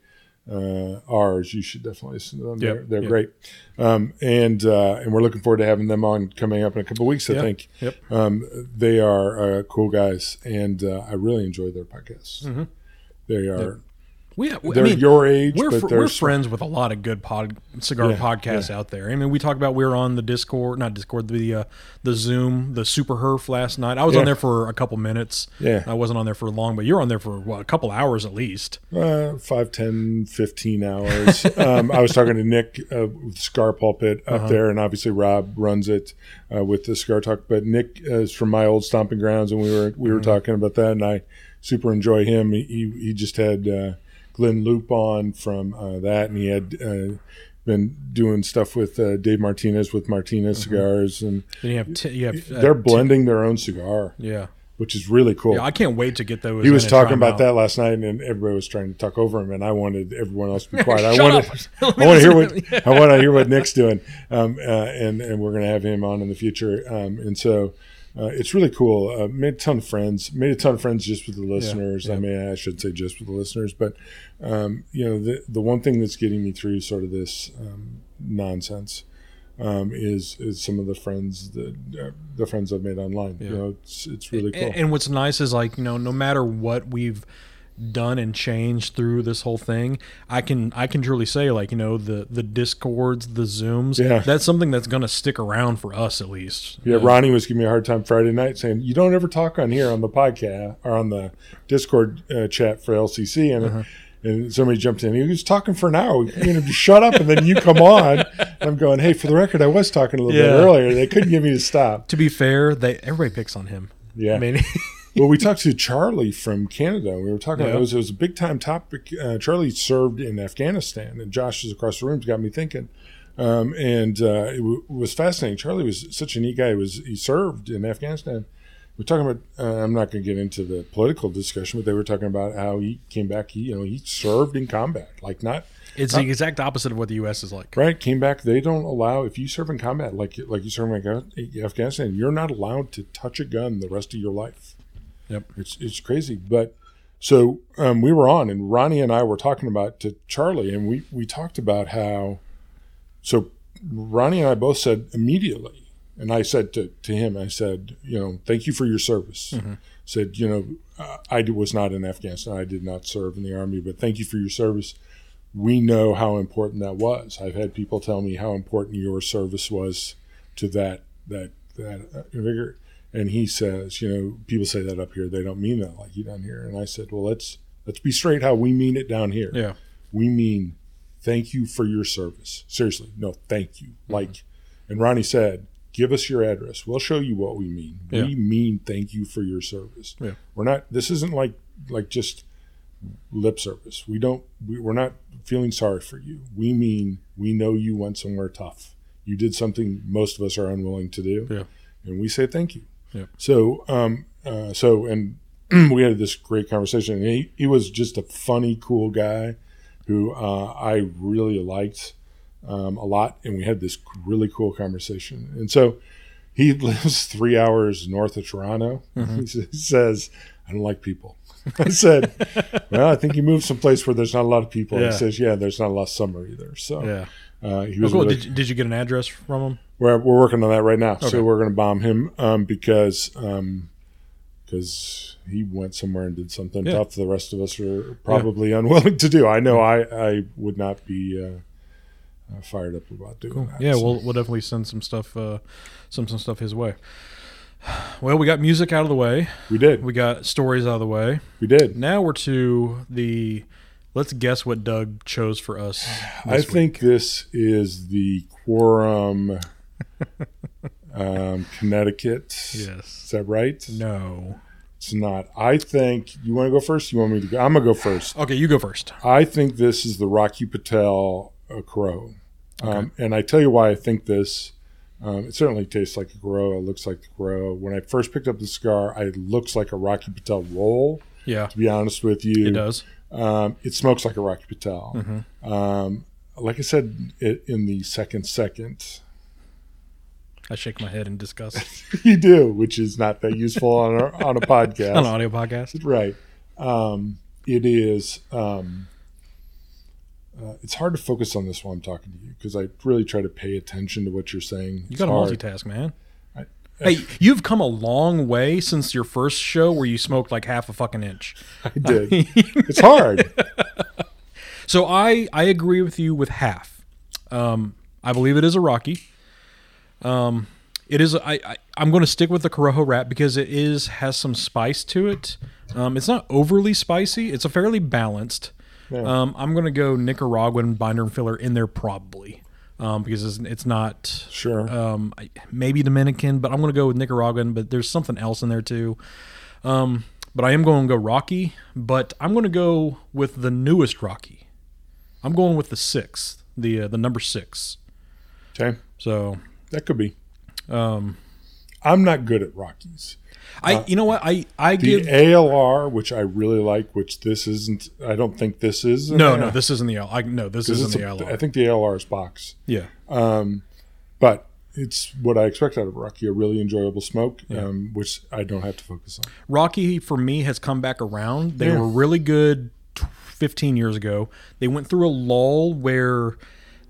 uh, ours. You should definitely listen to them. Yep, They're, they're yep. great, um, and uh, and we're looking forward to having them on coming up in a couple of weeks. I Yep, think. yep. Um, they are uh, cool guys, and uh, I really enjoy their podcasts. Mm-hmm. They are. We, I They're mean, your age, we're fr- we're friends with a lot of good pod cigar Yeah, podcasts out there. I mean, we talked about we were on the Discord, not Discord, the uh, the Zoom, the Super Herf last night. I was Yeah. on there for a couple minutes. Yeah. I wasn't on there for long, but you're on there for what, a couple hours at least. Uh, 5, 10, 15 hours. um, I was talking to Nick uh, with Scar Pulpit up there, and obviously Rob runs it uh, with the Scar Talk. But Nick is from my old stomping grounds, and we were we were talking about that, and I super enjoy him. He he, he just had uh, Glynn Loope on from uh, that, and he had. Uh, been doing stuff with uh, Dave Martinez with Martinez cigars, and Then you have t- you have uh, they're t- blending their own cigar, yeah. which is really cool. Yeah, I can't wait to get those. He was talking about out. that last night, and everybody was trying to talk over him, and I wanted everyone else to be quiet. I wanted. I want to hear what I want to hear what Nick's doing, um, uh, and and we're going to have him on in the future, um, and so. Uh, it's really cool. Uh, made a ton of friends. Made a ton of friends just with the listeners. I mean, I should say just with the listeners, but um, you know, the the one thing that's getting me through sort of this um, nonsense um, is is some of the friends that uh, the friends I've made online. You know, it's it's really cool. And, and what's nice is like you know, no matter what we've done and changed through this whole thing, I can I can truly say like you know the the discords, the zooms, Yeah. that's something that's going to stick around for us at least. Yeah, Ronnie was giving me a hard time Friday night saying, You don't ever talk on here on the podcast or on the Discord uh, chat for LCC. And, Uh-huh. and somebody jumped in. He was talking for an hour. You know, just shut up. And then you come on. I'm going, Hey, for the record, I was talking a little bit earlier. They couldn't get me to stop. To be fair, they everybody picks on him. Yeah. I mean, well, we talked to Charlie from Canada. We were talking. Yeah. It was it was a big time topic. Uh, Charlie served in Afghanistan, and Josh is across the room. It Got me thinking, um, and uh, it w- was fascinating. Charlie was such a neat guy. He was he served in Afghanistan. We're talking about. Uh, I'm not going to get into the political discussion, but they were talking about how he came back. He you know he served in combat, like not it's the exact opposite of what the U.S. is like. right. Came back. They don't allow if you serve in combat, like like you serve in Afghanistan, you're not allowed to touch a gun the rest of your life. Yep. It's it's crazy. But so um, we were on, and Ronnie and I were talking about to Charlie, and we we talked about how. So Ronnie and I both said immediately, and I said to to him, I said, you know, thank you for your service. Said, you know, uh, I was not in Afghanistan. I did not serve in the army, but thank you for your service. We know how important that was. I've had people tell me how important your service was to that that that uh, vigor. And he says, you know, people say that up here, they don't mean that like you down here. And I said, well, let's let's be straight how we mean it down here. Yeah. We mean thank you for your service. Seriously, no, thank you. Mm-hmm. Like, and Ronnie said, give us your address. We'll show you what we mean. Yeah. We mean thank you for your service. Yeah. We're not. This isn't like like just lip service. We don't. We, we're not feeling sorry for you. We mean we know you went somewhere tough. You did something most of us are unwilling to do. Yeah. And we say thank you. Yeah. So, um, uh, so, and we had this great conversation. And he, he was just a funny, cool guy who uh, I really liked um, a lot. And we had this really cool conversation. And so he lives three hours north of Toronto. He sa- He says, I don't like people. I said, well, I think you moved someplace where there's not a lot of people. Yeah. He says, yeah, there's not a lot of summer either. So Yeah. uh, he Oh, cool. really- Did you, did you get an address from him? We're, we're working on that right now. Okay. So we're going to bomb him um, because um, because he went somewhere and did something Yeah. tough the rest of us are probably unwilling to do. I know I, I would not be uh, uh, fired up about doing that. Yeah, So, we'll we'll definitely send some stuff uh some some stuff his way. Well, we got music out of the way. we did. We got stories out of the way. We did. Now we're to the let's guess what Doug chose for us. I week. think this is the quorum um, Connecticut. yes. Is that right? No. It's not. I think you want to go first. You want me to go? I'm gonna go first. Okay, you go first. I think this is the Rocky Patel uh, Crow. Um, and I tell you why I think this. Um, it certainly tastes like a Grow. It looks like the Grow. When I first picked up the cigar, it looks like a Rocky Patel roll. Yeah, To be honest with you, it does. Um, it smokes like a Rocky Patel. Mm-hmm. Um, like I said it, in the second second, I shake my head in disgust you do, which is not that useful on a, on a podcast. on an audio podcast. Right. Um, it is. Um, uh, it's hard to focus on this while I'm talking to you because I really try to pay attention to what you're saying. You got to multitask, man. I- hey, you've come a long way since your first show where you smoked like half a fucking inch. I did. it's hard. So I I agree with you with half. Um, I believe it is a Rocky. Um, it is. I, I I'm going to stick with the Corojo wrap because it is has some spice to it. Um, it's not overly spicy. It's a fairly balanced. Yeah. Um, I'm going to go Nicaraguan binder and filler in there probably um, because it's, it's not Sure. um, maybe Dominican, but I'm going to go with Nicaraguan. But there's something else in there too. Um, but I am going to go Rocky, but I'm going to go with the newest Rocky. I'm going with the sixth, the uh, the number six. okay. So That could be. um, I'm not good at Rockies. I you know what I I The give ALR, which I really like, which this isn't. I don't think this is. no ALR, no this isn't the L I no this isn't the a- LR. I think the ALR is box. yeah Um, but it's what I expect out of Rocky, a really enjoyable smoke, Yeah. um, which I don't have to focus on. Rocky for me has come back around. They Yeah. were really good 15 years ago. They went through a lull where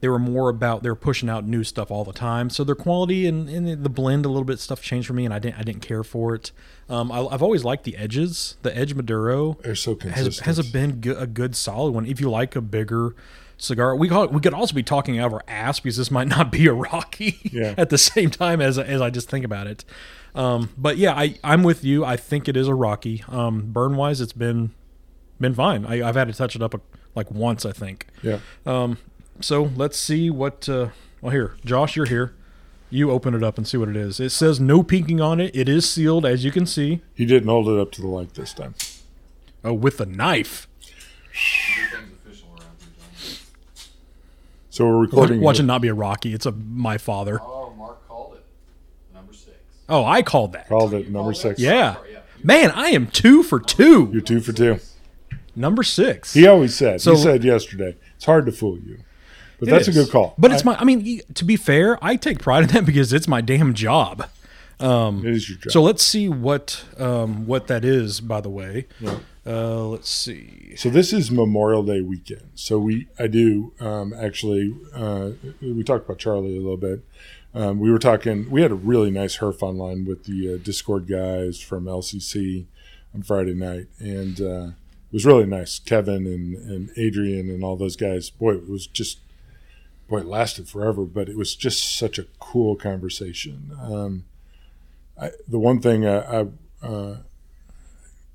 they were more about they were pushing out new stuff all the time. So their quality and, and the blend a little bit stuff changed for me, and I didn't I didn't care for it. Um, I, I've always liked the edges. The Edge Maduro They're so consistent. has has been go- a good solid one. If you like a bigger cigar, we call it, we could also be talking out of our ass because this might not be a Rocky Yeah. at the same time as as I just think about it. Um, but yeah, I I'm with you. I think it is a Rocky. Um, burn wise, it's been been fine. I, I've had to touch it up a, like once, I think. yeah. So let's see what. Uh, well, here, Josh, you're here. You open it up and see what it is. It says no peeking on it. It is sealed, as you can see. He didn't hold it up to the light this time. Oh, with a knife. Becomes official around here, John. So we're recording. Watch it not be a Rocky. It's a my father. Oh, Mark called it. Number six. Oh, I called that. Called it number Called six. Yeah. Yeah. Man, I am two for two. You're two for two. Number six. He always said. So- he said yesterday. It's hard to fool you, but It that's a good call. But it's I- my. I mean, to be fair, I take pride in that because it's my damn job. It is your job. So let's see what um, what that is. By the way, uh, let's see. So this is Memorial Day weekend. So we, I do um, actually. Uh, we talked about Charlie a little bit. Um, we were talking. We had a really nice herf online with the uh, Discord guys from LCC on Friday night, and uh, it was really nice. Kevin and, and Adrian and all those guys. Boy, it was just. Boy, it lasted forever, but it was just such a cool conversation. Um, I, the one thing I, I uh,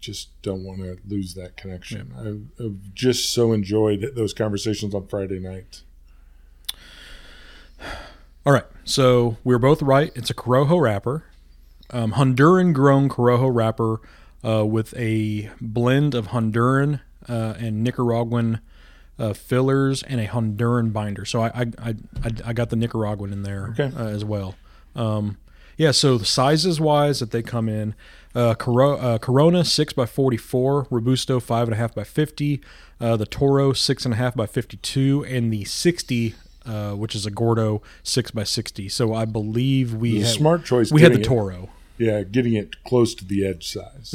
just don't want to lose that connection. I've, I've just so enjoyed those conversations on Friday night. All right, so we're both right. It's a Corojo wrapper, um, Honduran grown Corojo wrapper uh, with a blend of Honduran uh, and Nicaraguan uh, fillers and a Honduran binder. So I I, I, I got the Nicaraguan in there Okay. uh, as well. Um, yeah, so the sizes wise that they come in, uh, Coro- uh, Corona six by forty four, Robusto five and a half by fifty, uh, the Toro six and a half by fifty two, and the sixty, uh, which is a Gordo six by sixty. So I believe we It was a had, smart choice. we had the getting it- Toro. yeah, getting it close to the edge size.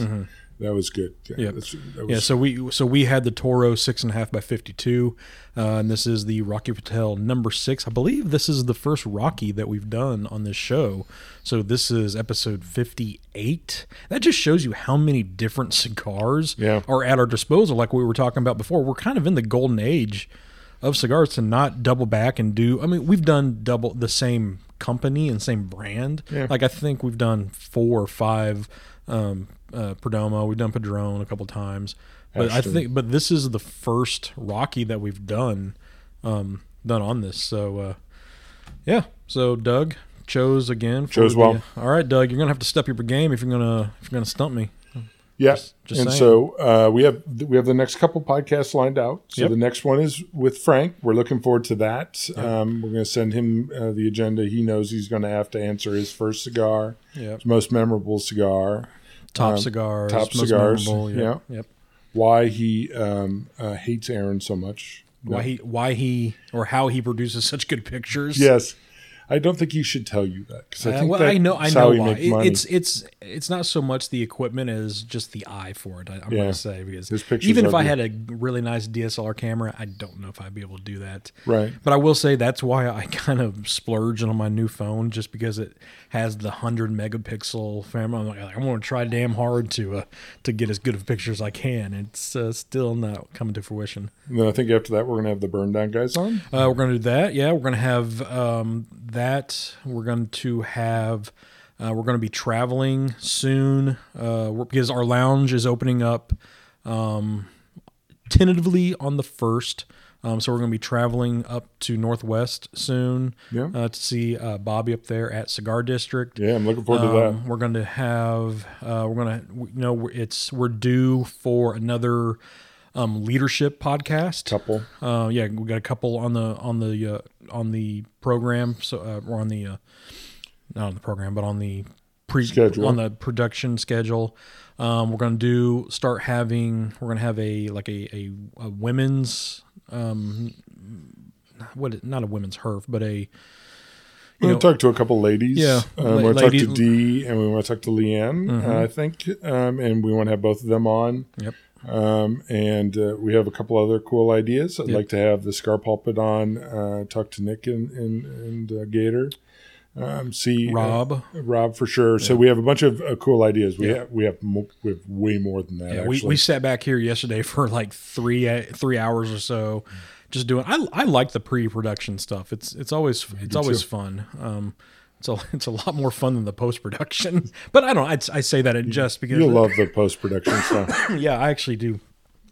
That was good. Yeah, Yep. that Yeah, so we so we had the Toro six and a half by fifty two, uh, and this is the Rocky Patel number six. I believe this is the first Rocky that we've done on this show. So this is episode fifty eight. That just shows you how many different cigars Yeah. are at our disposal. Like we were talking about before, we're kind of in the golden age of cigars to not double back and do. I mean, we've done double the same company and same brand. Yeah. Like I think we've done four or five um, uh, Perdomo. We've done Padron a couple times, but I think but this is the first Rocky that we've done um, done on this. So uh, yeah. So Doug chose again. for Chose the- well. All right, Doug, you're gonna have to step your game if you're gonna if you're gonna stump me. Yeah, just and saying. so uh, we have we have the next couple podcasts lined out. So Yep. the next one is with Frank. We're looking forward to that. Um, we're going to send him uh, the agenda. He knows he's going to have to answer his first cigar, Yep. his most memorable cigar, Top Um, cigars. top most cigars, Yep. yeah. Yep. why he um, uh, hates Aaron so much. Why he why he or how he produces such good pictures. Yes, I don't think he should tell you that because I Uh, well, that I know, I know why. makes It- money. It's it's it's not so much the equipment as just the eye for it. I, I'm Yeah. going to say because even if I had a really nice DSLR camera, I don't know if I'd be able to do that. right. But I will say that's why I kind of splurge on my new phone, just because it has the hundred megapixel camera. I'm like, I'm going to try damn hard to uh, to get as good of pictures as I can. It's uh, still not coming to fruition. And then I think after that we're going to have the burn down guys on. Uh, we're going to do that. Yeah, we're going to have um, that. We're going to have. Uh, we're going to be traveling soon uh, because our lounge is opening up um, tentatively on the first. Um, so we're going to be traveling up to Northwest soon Yeah. uh, to see uh, Bobby up there at Cigar District. Yeah, I'm looking forward to that. Um, we're going to have uh, we're going to you know it's we're due for another um, leadership podcast. Couple. Uh, yeah, we got a couple on the on the uh, on the program. So uh, or on the uh, not on the program, but on the pre Schedule. on the production schedule. Um, we're gonna do start having. We're gonna have a like a a, a women's um what not a women's herf, but a you going to talk to a couple ladies. Yeah, Um, we want to talk to Dee and we want to talk to Leanne, Mhm. uh, I think. Um, and we want to have both of them on. Yep. Um, and uh, we have a couple other cool ideas. I'd Yep. like to have the Scar Pulpit on, uh, talk to Nick and, and, and uh, Gator. Um, see uh, Rob. Rob for sure. So we have a bunch of uh, cool ideas. We Yeah. have we have mo- we have way more than that. Yeah, we, we sat back here yesterday for like three uh, three hours or so, just doing. I, I like the pre production stuff. It's it's always it's always too. fun. Um, it's a it's a lot more fun than the post production. but I don't. I, I say that in just because. You'll love the post production stuff, yeah, I actually do.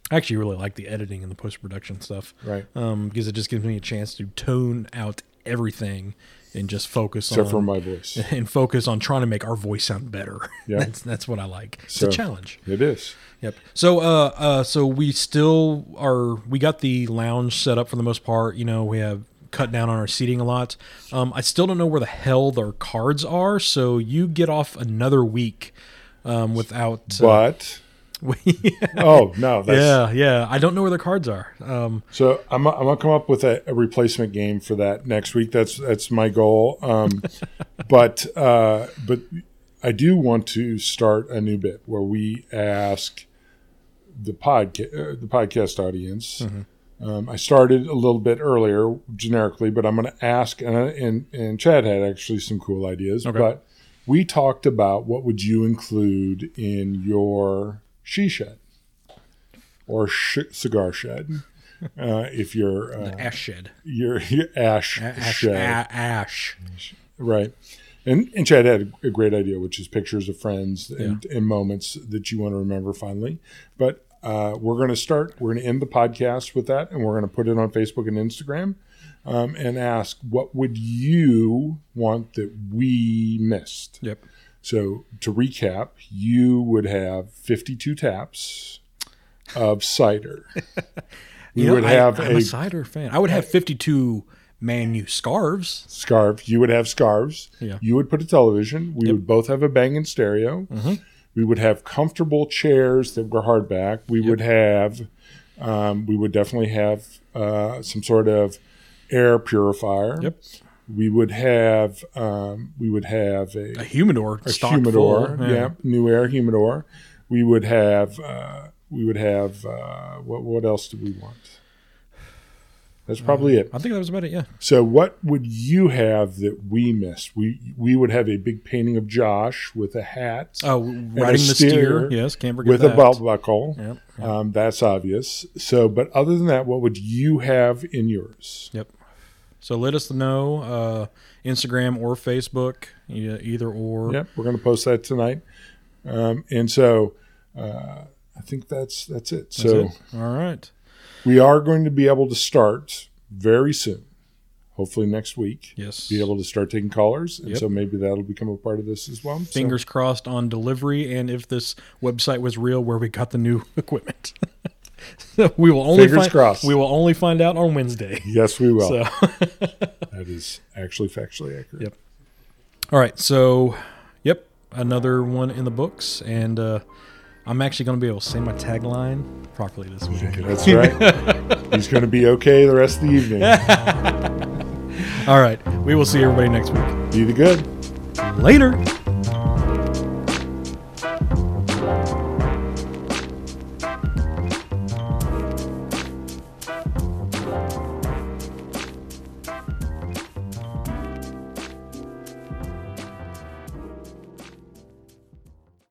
I actually really like the editing and the post production stuff. right? Um, because it just gives me a chance to tone out everything and just focus Except on for my voice. and focus on trying to make our voice sound better. Yeah. that's that's what I like. It's So- a challenge. It is. Yep. So, uh, uh, so we still are. We got the lounge set up for the most part. You know, we have cut down on our seating a lot. Um, I still don't know where the hell their cards are. So you get off another week um, without. Uh, But yeah, oh no, that's yeah, yeah. I don't know where their cards are. Um, So I'm, I'm gonna come up with a, a replacement game for that next week. That's that's my goal. Um, but uh, but I do want to start a new bit where we ask the podcast uh, the podcast audience. Um, I started a little bit earlier generically, but I'm going to ask and, and and Chad had actually some cool ideas. Okay. But we talked about what would you include in your she shed or sh- cigar shed uh, if you're uh, ash shed. your, your ash, Ash. shed, a- ash. right? And, and Chad had a, a great idea, which is pictures of friends and, and moments that you want to remember fondly. But uh, we're going to start, we're going to end the podcast with that, and we're going to put it on Facebook and Instagram um, and ask, what would you want that we missed? Yep. So to recap, you would have 52 taps of cider. You know, would I- have I'm a a cider fan. I would have 52 Man U scarves. scarf. You would have scarves. Yeah. You would put a television. We would both have a Bang and stereo. Mm-hmm. We would have comfortable chairs that were hardback. We would have, um, we would definitely have uh, some sort of air purifier. Yep. We would have, um, we would have a, A humidor. a stock humidor. full. Yeah. new air humidor. We would have, uh, we would have, uh, what, what else do we want? That's probably it. I think that was about it. Yeah. So, what would you have that we missed? We we would have a big painting of Josh with a hat, Oh, riding the steer. Yes, can't forget with that. a belt buckle. Yep. Um, that's obvious. So, but other than that, what would you have in yours? Yep. So let us know, uh, Instagram or Facebook, either or. Yep, we're going to post that tonight. Um, and so, uh, I think that's that's it. That's so, it. all right. We are going to be able to start very soon. Hopefully next week. Yes. Be able to start taking callers, and Yep. so maybe that'll become a part of this as well. So- Fingers crossed on delivery, and if this website was real, where we got the new equipment. So we will only Fingers find, crossed. We will only find out on Wednesday. Yes, we will. So, That is actually factually accurate. Yep. all right. So, yep, another one in the books, and uh, I'm actually going to be able to say my tagline properly this week. That's right. He's going to be okay the rest of the evening. All right. We will see everybody next week. Be the good. Later.